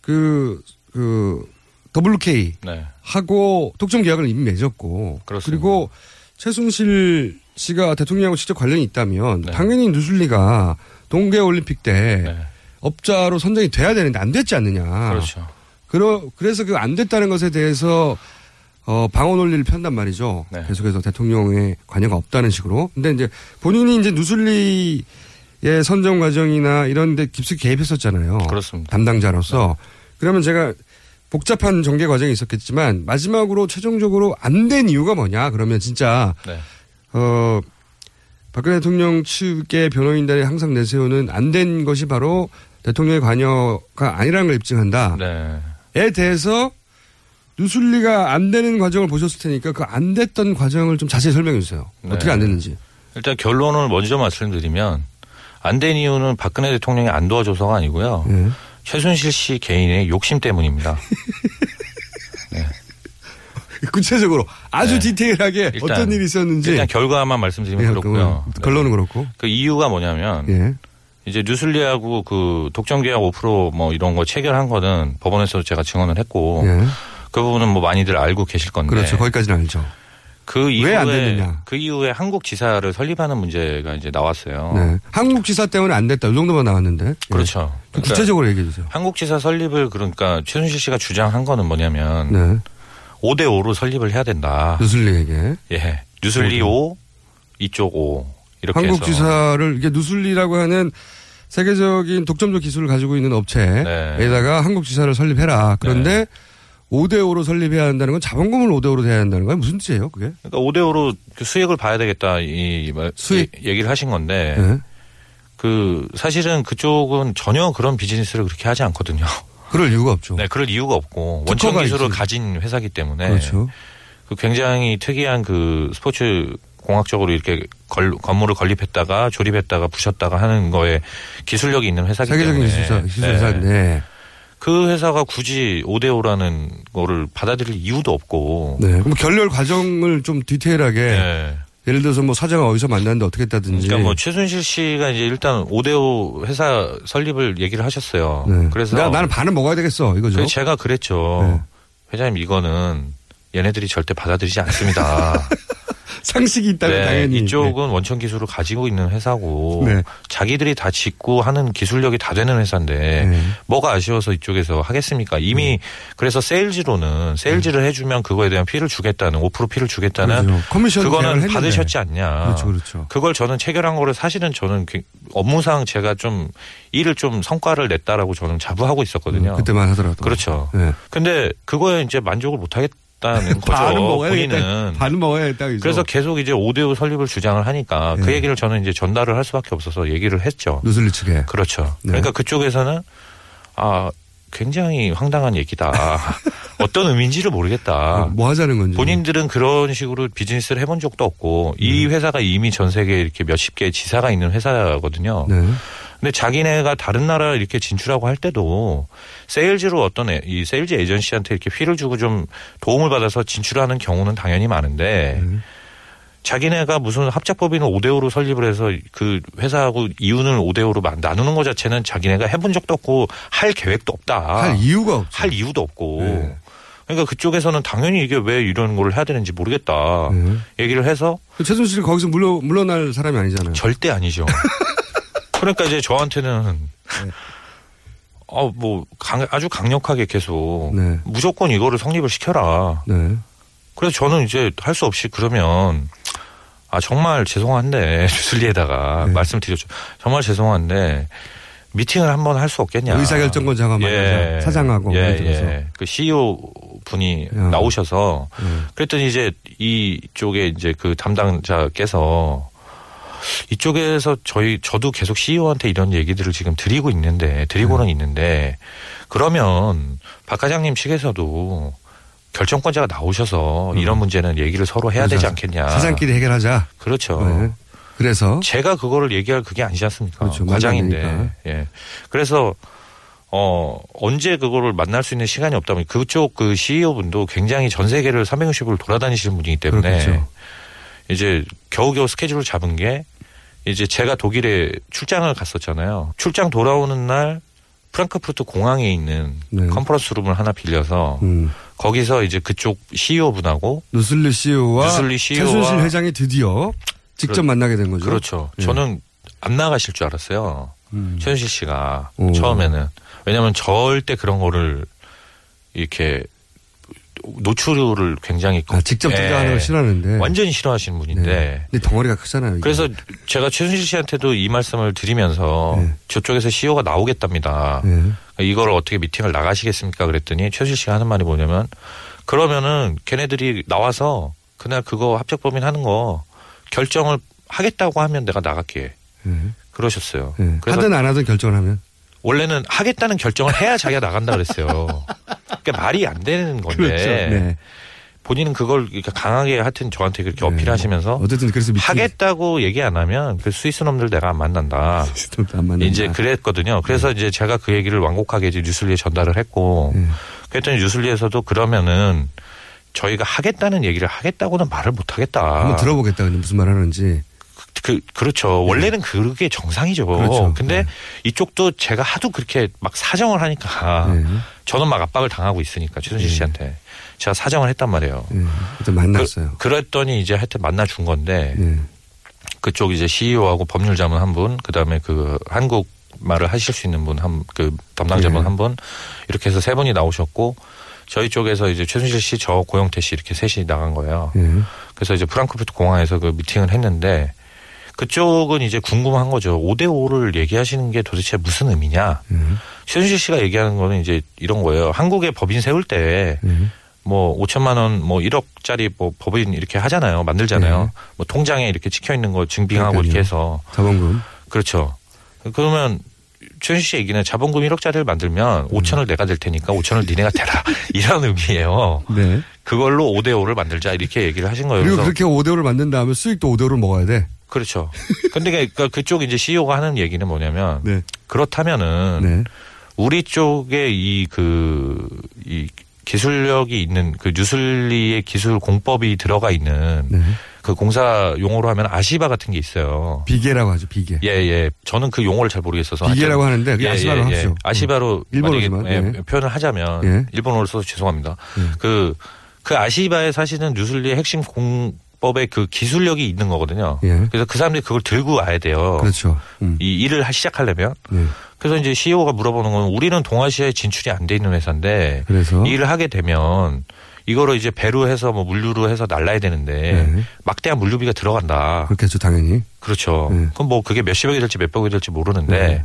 그, 그, WK 네. 하고 독점 계약을 이미 맺었고. 그렇습니다. 그리고 최순실 씨가 대통령하고 직접 관련이 있다면 네. 당연히 누슬리가 동계올림픽 때 업자로 선정이 돼야 되는데 안 됐지 않느냐. 그렇죠. 그러, 그래서 그 안 됐다는 것에 대해서 어, 방어 논리를 편단 말이죠. 네. 계속해서 대통령의 관여가 없다는 식으로. 근데 이제 본인이 이제 누슬리의 선정 과정이나 이런 데 깊숙이 개입했었잖아요. 그렇습니다. 담당자로서. 그러면 제가 복잡한 전개 과정이 있었겠지만 마지막으로 최종적으로 안 된 이유가 뭐냐? 그러면 진짜 네. 어, 박근혜 대통령 측의 변호인단이 항상 내세우는 안 된 것이 바로 대통령의 관여가 아니라는 걸 입증한다. 네. 에 대해서 누슬리가 안 되는 과정을 보셨을 테니까 그 안 됐던 과정을 좀 자세히 설명해 주세요. 네. 어떻게 안 됐는지. 일단 결론을 먼저 말씀드리면 안 된 이유는 박근혜 대통령이 안 도와줘서가 아니고요. 네. 최순실 씨 개인의 욕심 때문입니다. <laughs> 구체적으로 아주 네. 디테일하게 일단- 어떤 일이 있었는지. 일단 결과만 말씀드리면 예, 그렇고요. 그건 결론은 그렇고. 그 이유가 뭐냐면 예. 이제 뉴슬리하고 그 독점 계약 5%뭐 이런 거 체결한 거는 법원에서 제가 증언을 했고 예. 그 부분은 뭐 많이들 알고 계실 건데 그렇죠. 거기까지는 알죠. 그 이후에 됐느냐? 그 이후에 한국 지사를 설립하는 문제가 이제 나왔어요. 네. 한국 지사 때문에 안 됐다. 이 정도만 나왔는데. 예. 그렇죠. 그 구체적으로 얘기해 주세요. 한국 지사 설립을 그러니까 최순실 씨가 주장한 거는 뭐냐면 네. 5대 5로 설립을 해야 된다. 누슬리에게. 예. 뉴슬리 5, 이쪽 5 이렇게 한국 해서 지사를 이게 누슬리라고 하는 세계적인 독점적 기술을 가지고 있는 네. 업체에다가 한국 지사를 설립해라. 그런데 5대5로 설립해야 한다는 건 자본금을 5대5로 돼야 한다는 건 무슨 뜻이에요, 그게? 그러니까 5대 5로 수익을 봐야 되겠다 이 말- 수익. 이 얘기를 하신 건데 네. 그 사실은 그쪽은 전혀 그런 비즈니스를 그렇게 하지 않거든요. 그럴 이유가 없죠. 네, 그럴 이유가 없고 원천 기술을 있지. 가진 회사기 때문에 그렇죠. 그 굉장히 특이한 그 스포츠 공학적으로 이렇게 걸- 건물을 건립했다가 조립했다가 부셨다가 하는 거에 기술력이 있는 회사기 세계적인 때문에 기술사, 기술 네. 회사인데. 그 회사가 굳이 5대 5라는 거를 받아들일 이유도 없고 네. 그럼 결렬 과정을 좀 디테일하게. 네. 예를 들어서 뭐 사장을 어디서 만났는데 어떻게 했다든지. 그러니까 뭐 최순실 씨가 이제 일단 5대5 회사 설립을 얘기를 하셨어요. 네. 그래서 나, 나는 반은 먹어야 되겠어. 이거죠. 제가 그랬죠. 네. 회장님 이거는 얘네들이 절대 받아들이지 않습니다. <laughs> 상식이 있다면 네, 당연히. 이쪽은 원천 기술을 가지고 있는 회사고 네. 자기들이 다 짓고 하는 기술력이 다 되는 회사인데 네. 뭐가 아쉬워서 이쪽에서 하겠습니까? 이미 그래서 세일즈로는 세일즈를 해주면 그거에 대한 fee를 주겠다는 5% fee를 주겠다는 그렇죠. 커미션 그거는. 받으셨지 않냐? 그렇죠, 그렇죠. 그걸 저는 체결한 거를 사실은 저는 그 업무상 제가 좀 일을 좀 성과를 냈다라고 저는 자부하고 있었거든요. 음, 그때만 하더라도. 그렇죠. 네. 근데 그거에 이제 만족을 못 하겠 <laughs> 다는 거죠. 반은 먹어야겠다. 본인은. 반은 먹어야겠다. 그죠? 그래서 계속 이제 5대5 설립을 주장을 하니까 그 네. 얘기를 저는 이제 전달을 할 수밖에 없어서 얘기를 했죠. 누슬리 측에. 그렇죠. 네. 그러니까 그쪽에서는 아 굉장히 황당한 얘기다. <laughs> 어떤 의미인지를 모르겠다. 뭐 하자는 건지. 본인들은 그런 식으로 비즈니스를 해본 적도 없고 이 음. 회사가 이미 전 세계에 이렇게 몇십 개의 지사가 있는 회사거든요. 네. 근데 자기네가 다른 나라 이렇게 진출하고 할 때도 세일즈로 어떤 애- 이 세일즈 에이전시한테 이렇게 fee를 주고 좀 도움을 받아서 진출하는 경우는 당연히 많은데 음. 자기네가 무슨 합작법인을 5대5로 설립을 해서 그 회사하고 이윤을 5대5로 나누는 것 자체는 자기네가 해본 적도 없고 할 계획도 없다. 할 이유가 없죠. 할 이유도 없고. 네. 그러니까 그쪽에서는 당연히 이게 왜 이런 걸 해야 되는지 모르겠다. 네. 얘기를 해서 그 최순실 거기서 물러, 물러날 사람이 아니잖아요. 절대 아니죠. <laughs> 그러니까 이제 저한테는 어뭐 아주 강력하게 계속 네. 무조건 이거를 성립을 시켜라. 네. 그래서 저는 이제 할 수 없이 그러면 아 정말 죄송한데 <laughs> 주슬리에다가 네. 말씀드렸죠. 정말 죄송한데 미팅을 한번 할 수 없겠냐. 의사결정권자가 만나서 사장하고 예, 예를 들어서. 예. 그 CEO 분이 야. 나오셔서 네. 그랬더니 이제 이쪽에 이제 그 담당자께서 이쪽에서 저희 저도 계속 CEO한테 이런 얘기들을 지금 드리고 있는데 드리고는 네. 있는데 그러면 박 과장님 측에서도 결정권자가 나오셔서 이런 문제는 얘기를 서로 해야 되지 음. 그래서 않겠냐. 사장끼리 해결하자. 그렇죠. 네. 그래서 제가 그거를 얘기할 그게 아니지 않습니까? 그렇죠. 과장인데. 안 예. 그래서 어, 언제 그거를 만날 수 있는 시간이 없다 보니 그쪽 그 CEO 분도 굉장히 전 세계를 360을 돌아다니시는 분이기 때문에 그렇겠죠. 이제 겨우겨우 스케줄을 잡은 게 이제 제가 독일에 출장을 갔었잖아요. 출장 돌아오는 날 프랑크푸르트 공항에 있는 네. 컨퍼런스 룸을 하나 빌려서 음. 거기서 이제 그쪽 CEO 분하고 누슬리 CEO와 누슬리 CEO 와 최순실 회장이 드디어 직접 그렇- 만나게 된 거죠. 그렇죠. 예. 저는 안 나가실 줄 알았어요. 음. 최순실 씨가 오. 처음에는 왜냐하면 절대 그런 거를 이렇게 노출을 굉장히 아, 직접 예, 등장하는 걸 싫어하는데. 완전히 싫어하시는 분인데 네. 근데 덩어리가 크잖아요. 이게. 그래서 제가 최순실 씨한테도 이 말씀을 드리면서 네. 저쪽에서 CEO가 나오겠답니다. 예. 이걸 어떻게 미팅을 나가시겠습니까? 그랬더니 최순실 씨가 하는 말이 뭐냐면 그러면은 걔네들이 나와서 그날 그거 합작법인 하는 거 결정을 하겠다고 하면 내가 나갈게. 예. 그러셨어요. 예. 그래서 하든 안 하든 결정을 하면. 원래는 하겠다는 결정을 해야 자기가 나간다 그랬어요. 그러니까 말이 안 되는 건데 그렇죠. 네. 본인은 그걸 이렇게 강하게 하여튼 저한테 그렇게 어필하시면서 어쨌든 그래서 미팅 하겠다고 얘기 안 하면 그 스위스 놈들 내가 안 만난다. 안 만난다. 이제 그랬거든요. 그래서 이제 제가 그 얘기를 완곡하게 이제 뉴슬리에 전달을 했고 예. 그랬더니 뉴슬리에서도 그러면은 저희가 하겠다는 얘기를 하겠다고는 말을 못 하겠다. 한번 들어보겠다. 무슨 말 하는지. 그, 그렇죠. 원래는 그게 정상이죠. 네. 그렇죠. 근데 이쪽도 제가 하도 그렇게 막 사정을 하니까 예. 저는 막 압박을 당하고 있으니까 최순실 씨한테 제가 사정을 했단 말이에요. 예. 일단 만났어요. 그, 랬더니 이제 하여튼 만나 준 건데 예. 그쪽 이제 CEO하고 법률 자문 한 분, 그 다음에 그 한국 말을 하실 수 있는 분 한, 그 담당자분 예. 한 분, 이렇게 해서 세 분이 나오셨고, 저희 쪽에서 이제 최순실 씨, 저 고영태 씨 이렇게 셋이 나간 거예요. 예. 그래서 이제 프랑크푸르트 공항에서 그 미팅을 했는데, 그쪽은 이제 궁금한 거죠. 5대 5를 얘기하시는 게 도대체 무슨 의미냐. 예. 최순실 씨가 얘기하는 거는 이제 이런 거예요. 한국에 법인 세울 때, 예. 뭐 5천만 원, 뭐 1억짜리 뭐 법인 이렇게 하잖아요. 만들잖아요. 네. 뭐 통장에 이렇게 찍혀 있는 거 증빙하고 그러니까요. 이렇게 해서 자본금. 그렇죠. 그러면 최순실 씨 얘기는 자본금 1억짜리를 만들면 5천을 내가 될 테니까 5천을 니네가 대라 <laughs> 이런 의미예요. 네. 그걸로 5대 5를 만들자 이렇게 얘기를 하신 거예요. 그리고 그렇게 5대 5를 만든 다음에 수익도 5대 5를 먹어야 돼. 그렇죠. 근데 그러니까 그쪽 이제 CEO가 하는 얘기는 뭐냐면 네. 그렇다면은 네. 우리 쪽에 이 그 이 기술력이 있는 그 뉴슬리의 기술 공법이 들어가 있는 네. 그 공사 용어로 하면 아시바 같은 게 있어요. 비계라고 하죠. 비계. 예, 예. 저는 그 용어를 잘 모르겠어서. 비계라고 하여튼- 하는데 그게 아시바로 합시오. 음. 아시바로 일본어지만, 만약에, 예, 예. 표현을 하자면 예. 일본어를 써서 죄송합니다. 예. 그, 그 아시바에 사실은 뉴슬리의 핵심 공 법의 그 기술력이 있는 거거든요. 예. 그래서 그 사람들이 그걸 들고 와야 돼요. 그렇죠. 음. 이 일을 하- 시작하려면. 네. 그래서 이제 CEO가 물어보는 건 우리는 동아시아에 진출이 안 돼 있는 회사인데 그래서 이 일을 하게 되면 이거를 이제 배로 해서 뭐 물류로 해서 날라야 되는데 네. 막대한 물류비가 들어간다. 그렇겠죠. 당연히. 그렇죠. 네. 그럼 뭐 그게 몇십억이 될지 몇백억이 될지 모르는데 네.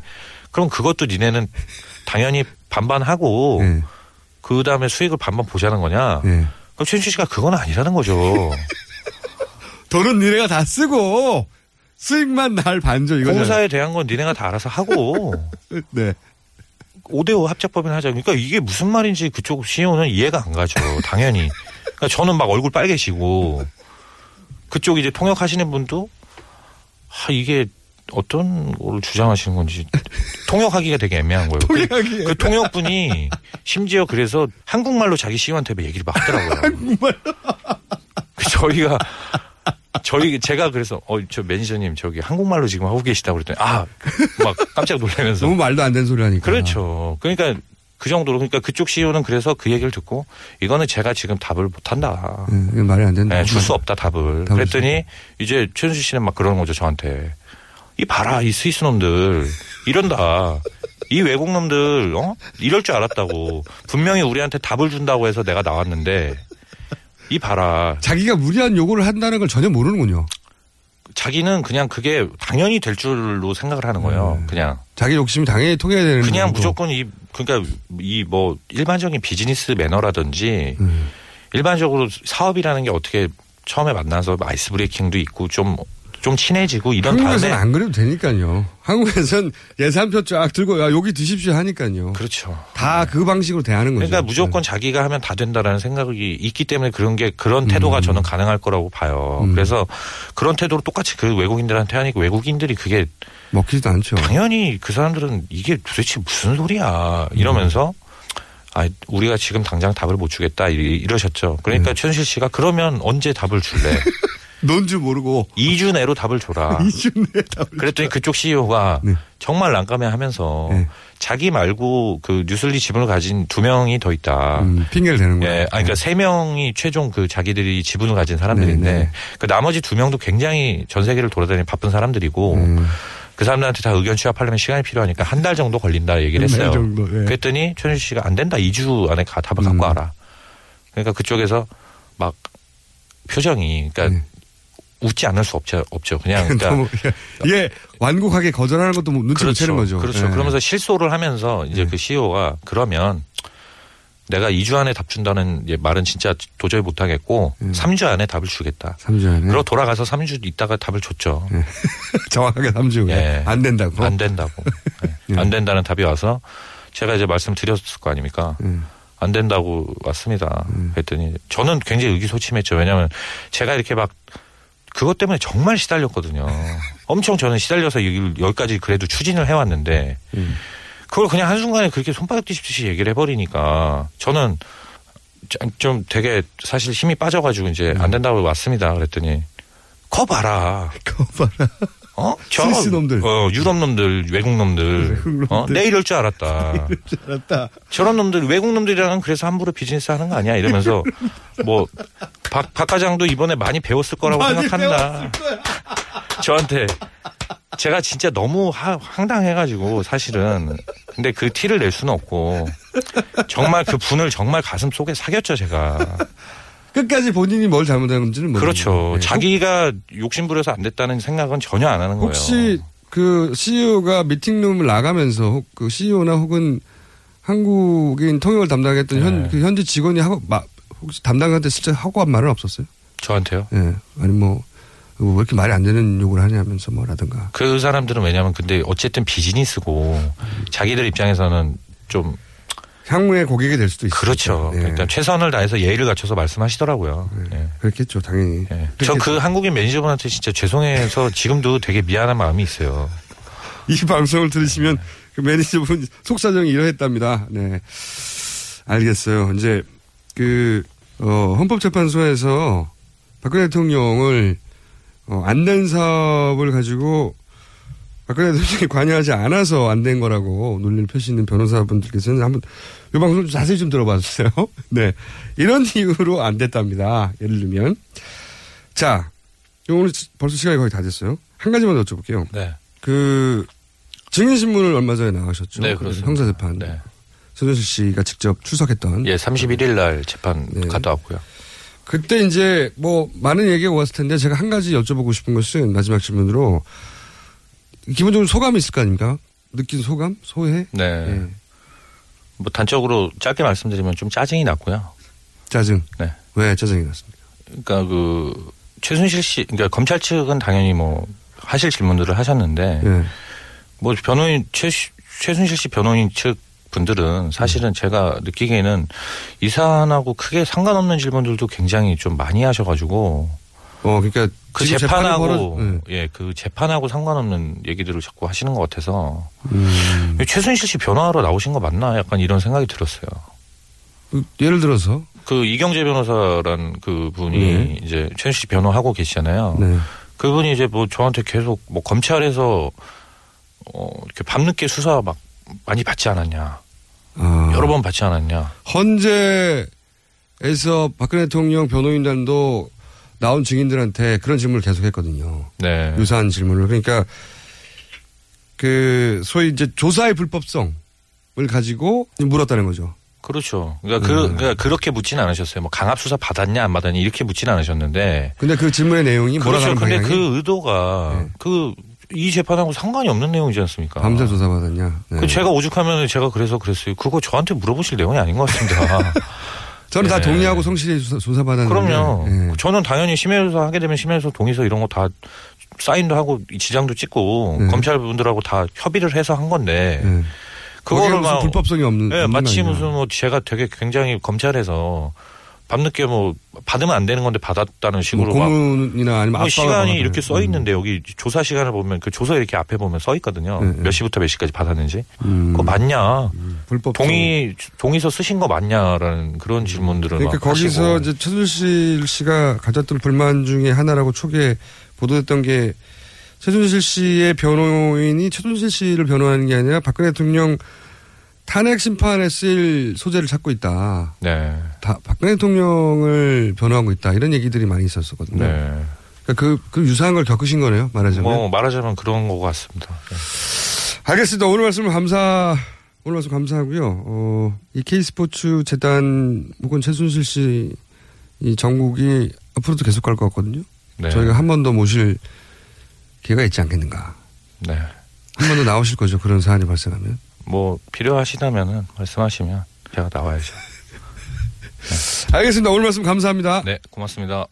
그럼 그것도 니네는 당연히 반반하고 네. 그 다음에 수익을 반반 보자는 거냐? 네. 그럼 최준실 씨가 그건 아니라는 거죠. <laughs> 돈은 니네가 다 쓰고 수익만 날 반죠 이거죠. 공사에 대한 건 니네가 다 알아서 하고 <laughs> 네. 5대5 합작법인 하자. 그러니까 이게 무슨 말인지 그쪽 CEO는 이해가 안 가죠. 당연히. 그러니까 저는 막 얼굴 빨개지고 그쪽 이제 통역하시는 분도 아, 이게 어떤 거를 주장하시는 건지 통역하기가 되게 애매한 거예요. 그, 통역하기 그 통역분이 심지어 그래서 한국말로 자기 CEO한테 얘기를 막 하더라고요. <laughs> 한국말로? 저희가 저희 제가 그래서 어 저 매니저님 저기 한국말로 지금 하고 계시다고 그랬더니 아 막 깜짝 놀라면서 너무 말도 안 되는 소리 하니까. 그렇죠. 그러니까 그 정도로 그러니까 그쪽 CEO는 그래서 그 얘기를 듣고 이거는 제가 지금 답을 못 한다. 네, 말이 안 된다. 줄수 없다 답을. 답을 그랬더니 이제 최준수 씨는 막 그러는 거죠 저한테. 이 봐라 이 스위스 놈들 이런다. 이 외국 놈들 어 이럴 줄 알았다고 분명히 우리한테 답을 준다고 해서 내가 나왔는데 이 봐라 자기가 무리한 요구를 한다는 걸 전혀 모르는군요. 자기는 그냥 그게 당연히 될 줄로 생각을 하는 거예요. 음. 그냥 자기 욕심이 당연히 통해야 되는 그냥 거고. 무조건 이 그러니까 이 뭐 일반적인 비즈니스 매너라든지 음. 일반적으로 사업이라는 게 어떻게 처음에 만나서 아이스 브레이킹도 있고 좀 좀 친해지고 이런 한국에서는 다음에 안 그래도 되니까요. 한국에선 예산표 쫙 들고 야 여기 드십시오 하니까요. 그렇죠. 다 그 방식으로 대하는 거죠. 그러니까 무조건 자기가 하면 다 된다라는 생각이 있기 때문에 그런 게 그런 태도가 저는 가능할 거라고 봐요. 음. 그래서 그런 태도로 똑같이 그 외국인들한테 하니까 외국인들이 그게 먹히지도 않죠. 당연히 그 사람들은 이게 도대체 무슨 소리야 이러면서 아 우리가 지금 당장 답을 못 주겠다 이- 이러셨죠. 그러니까 최순실 씨가 그러면 언제 답을 줄래? <laughs> 뭔줄 모르고 2주 내로 답을 줘라. <laughs> 2주 내에 답을 그랬더니 그쪽 CEO가 정말 난감해하면서 자기 말고 그 뉴슬리 지분을 가진 두 명이 더 있다. 음, 핑계를 대는 거예요. 예, 아니, 그러니까 세 명이 최종 그 자기들이 지분을 가진 사람들인데 네, 네. 그 나머지 두 명도 굉장히 전 세계를 돌아다니는 바쁜 사람들이고 음. 그 사람들한테 다 의견 취합하려면 시간이 필요하니까 한 달 정도 걸린다 얘기를 한달 했어요. 정도, 예. 그랬더니 최준실 씨가 안 된다. 2주 안에 가, 답을 갖고 음. 와라. 그러니까 그쪽에서 막 표정이 그러니까 웃지 않을 수 없죠. 없죠. 그냥 <laughs> 그러니까 너무 이게 완곡하게 거절하는 것도 뭐 눈치 못 채는 거죠. 그렇죠. 예. 그러면서 실소를 하면서 이제 그 CEO가 그러면 내가 2주 안에 답 준다는 말은 진짜 도저히 못 하겠고 3주 안에 답을 주겠다. 3주 음. 안에 그러고 돌아가서 3주 있다가 답을 줬죠. <laughs> 정확하게 3주 후에 예. 안 된다고. 안 된다고. <laughs> 예. 안 된다는 답이 와서 제가 이제 말씀드렸을 거 아닙니까? 음. 안 된다고 왔습니다. 그랬더니 저는 굉장히 의기소침했죠. 왜냐하면 제가 이렇게 막 그것 때문에 정말 시달렸거든요. 엄청 저는 시달려서 여기- 여기까지 그래도 추진을 해왔는데 그걸 그냥 한순간에 그렇게 손바닥 뒤집듯이 얘기를 해버리니까 저는 좀- 좀 되게 사실 힘이 빠져가지고 이제 안 된다고 왔습니다. 그랬더니 거 봐라. 거 봐라. 어? 저 스위스 놈들. 어, 유럽 놈들, 외국 놈들. 어? 내 이럴 줄 알았다. 알았다. 저런 놈들 외국 놈들이랑은 그래서 함부로 비즈니스 하는 거 아니야 이러면서 <laughs> 뭐 박, 박 과장도 이번에 많이 배웠을 거라고 많이 생각한다. <laughs> 저한테 제가 진짜 너무 하- 황당해가지고 사실은 근데 그 티를 낼 수는 없고 정말 그 분을 정말 가슴 속에 사겼죠 제가. 끝까지 본인이 뭘 잘못했는지는 모르죠. 그렇죠. 예. 자기가 욕심 부려서 안 됐다는 생각은 전혀 안 하는 거예요. 혹시 그 CEO가 미팅룸을 나가면서 혹그 CEO나 혹은 한국인 통역을 담당했던 현, 네. 그 현지 직원이 하고 마, 혹시 담당한테 진짜 하고 한 말은 없었어요? 저한테요? 예. 아니 뭐, 왜 이렇게 말이 안 되는 욕을 하냐면서 뭐라든가. 그 사람들은 왜냐하면 근데 어쨌든 비즈니스고 자기들 입장에서는 좀 향후의 고객이 될 수도 있어요. 그렇죠. 일단 최선을 다해서 예의를 갖춰서 말씀하시더라고요. 예. 그렇겠죠, 당연히. 저 그 한국인 매니저분한테 진짜 죄송해서 지금도 되게 미안한 마음이 있어요. <laughs> 이 방송을 들으시면 그 매니저분 속사정이 이러했답니다. 네. 알겠어요. 이제 그, 어, 헌법재판소에서 박근혜 대통령을 어, 안된 사업을 가지고 박근혜 대통령이 관여하지 않아서 안 된 거라고 논리를 펴시는 변호사분들께서는 한번 이 방송 좀 자세히 좀 들어봐 주세요. <laughs> 네. 이런 이유로 안 됐답니다. 예를 들면. 자, 오늘 벌써 시간이 거의 다 됐어요. 한 가지만 더 여쭤볼게요. 네. 그 증인신문을 얼마 전에 나가셨죠. 네, 그렇습니다. 형사재판. 네. 서준수 씨가 직접 출석했던. 예, 31일 날 재판 네. 갔다 왔고요. 그때 이제 뭐 많은 얘기가 왔을 텐데 제가 한 가지 여쭤보고 싶은 것은 마지막 질문으로 기본적으로 소감이 있을 거 아닙니까? 느낀 소감? 소회? 네. 예. 뭐 단적으로 짧게 말씀드리면 좀 짜증이 났고요. 짜증. 네. 왜 짜증이 났습니까? 그러니까 그 최순실 씨, 그러니까 검찰 측은 당연히 뭐 하실 질문들을 하셨는데 예. 뭐 변호인 최 최순실 씨 변호인 측 분들은 사실은 제가 느끼기에는 이 사안하고 크게 상관없는 질문들도 굉장히 좀 많이 하셔가지고 어, 그러니까 그 재판하고 벌어- 예그 재판하고 상관없는 얘기들을 자꾸 하시는 것 같아서 음. 최순실 씨 변호하러 나오신 거 맞나 약간 이런 생각이 들었어요. 그 예를 들어서 그 이경재 변호사란 그 분이 네. 이제 최순실 씨 변호하고 계시잖아요. 네. 그분이 이제 뭐 저한테 계속 뭐 검찰에서 어 이렇게 밤늦게 수사 막 많이 받지 않았냐. 아. 여러 번 받지 않았냐. 헌재에서 박근혜 대통령 변호인단도 나온 증인들한테 그런 질문을 계속했거든요. 네. 유사한 질문을 그러니까 그 소위 이제 조사의 불법성을 가지고 물었다는 거죠. 그렇죠. 그러니까, 음. 그, 그러니까 그렇게 묻지는 않으셨어요. 뭐 강압 수사 받았냐 안 받았냐 이렇게 묻지는 않으셨는데. 근데 그 질문의 내용이 그렇죠. 몰아가는 근데 방향이 네. 그 의도가 그 이 재판하고 상관이 없는 내용이지 않습니까? 밤새 조사 받았냐? 네. 그 제가 오죽하면 제가 그래서 그랬어요. 그거 저한테 물어보실 내용이 아닌 것 같습니다. <laughs> 저는 다 네. 동의하고 성실히 조사, 조사 받았는데. 그럼요. 예. 저는 당연히 심해조사 하게 되면 심해조사 동의서 이런 거 다 사인도 하고 지장도 찍고 네. 검찰 분들하고 다 협의를 해서 한 건데 네. 그거를 막 불법성이 없는. 네, 마치. 무슨 뭐 제가 되게 굉장히 검찰에서 밤늦게 뭐 받으면 안 되는 건데 받았다는 식으로 뭐막 고문이나 아니면 뭐 시간이. 이렇게 써 음. 있는데 여기 조사 시간을 보면 그 조서 이렇게 앞에 보면 써 있거든요. 네, 네. 몇 시부터 몇 시까지 받았는지. 음. 그거 맞냐? 불법 동의 동의서 쓰신 거 맞냐라는 그런 질문들을 그러니까 막 거기서 하시고. 이제 최순실 씨가 가졌던 불만 중에 하나라고 초기에 보도됐던 게 최순실 씨의 변호인이 최순실 씨를 변호하는 게 아니라 박근혜 대통령 탄핵 심판에 쓰일 소재를 찾고 있다. 네. 다 박근혜 대통령을 변호하고 있다. 이런 얘기들이 많이 있었었거든요. 네. 그러니까 그, 그 유사한 걸 겪으신 거네요. 말하자면. 뭐 말하자면 그런 것 같습니다. 네. 알겠습니다. 오늘 말씀 감사, 오늘 말씀 감사하고요. 어, 이 K스포츠 재단 혹은 최순실 씨이 정국이 앞으로도 계속 갈 것 같거든요. 네. 저희가 한 번 더 모실 기회가 있지 않겠는가. 네. 한 번 더 나오실 거죠. 그런 사안이 발생하면. 뭐 필요하시다면은 말씀하시면 제가 나와야죠. 알겠습니다. 오늘 말씀 감사합니다. 네, 고맙습니다.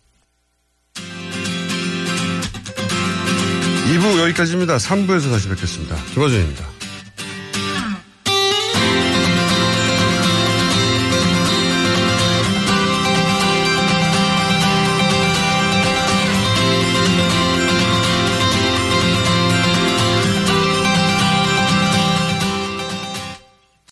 2부 여기까지입니다. 3부에서 다시 뵙겠습니다. 김어준입니다.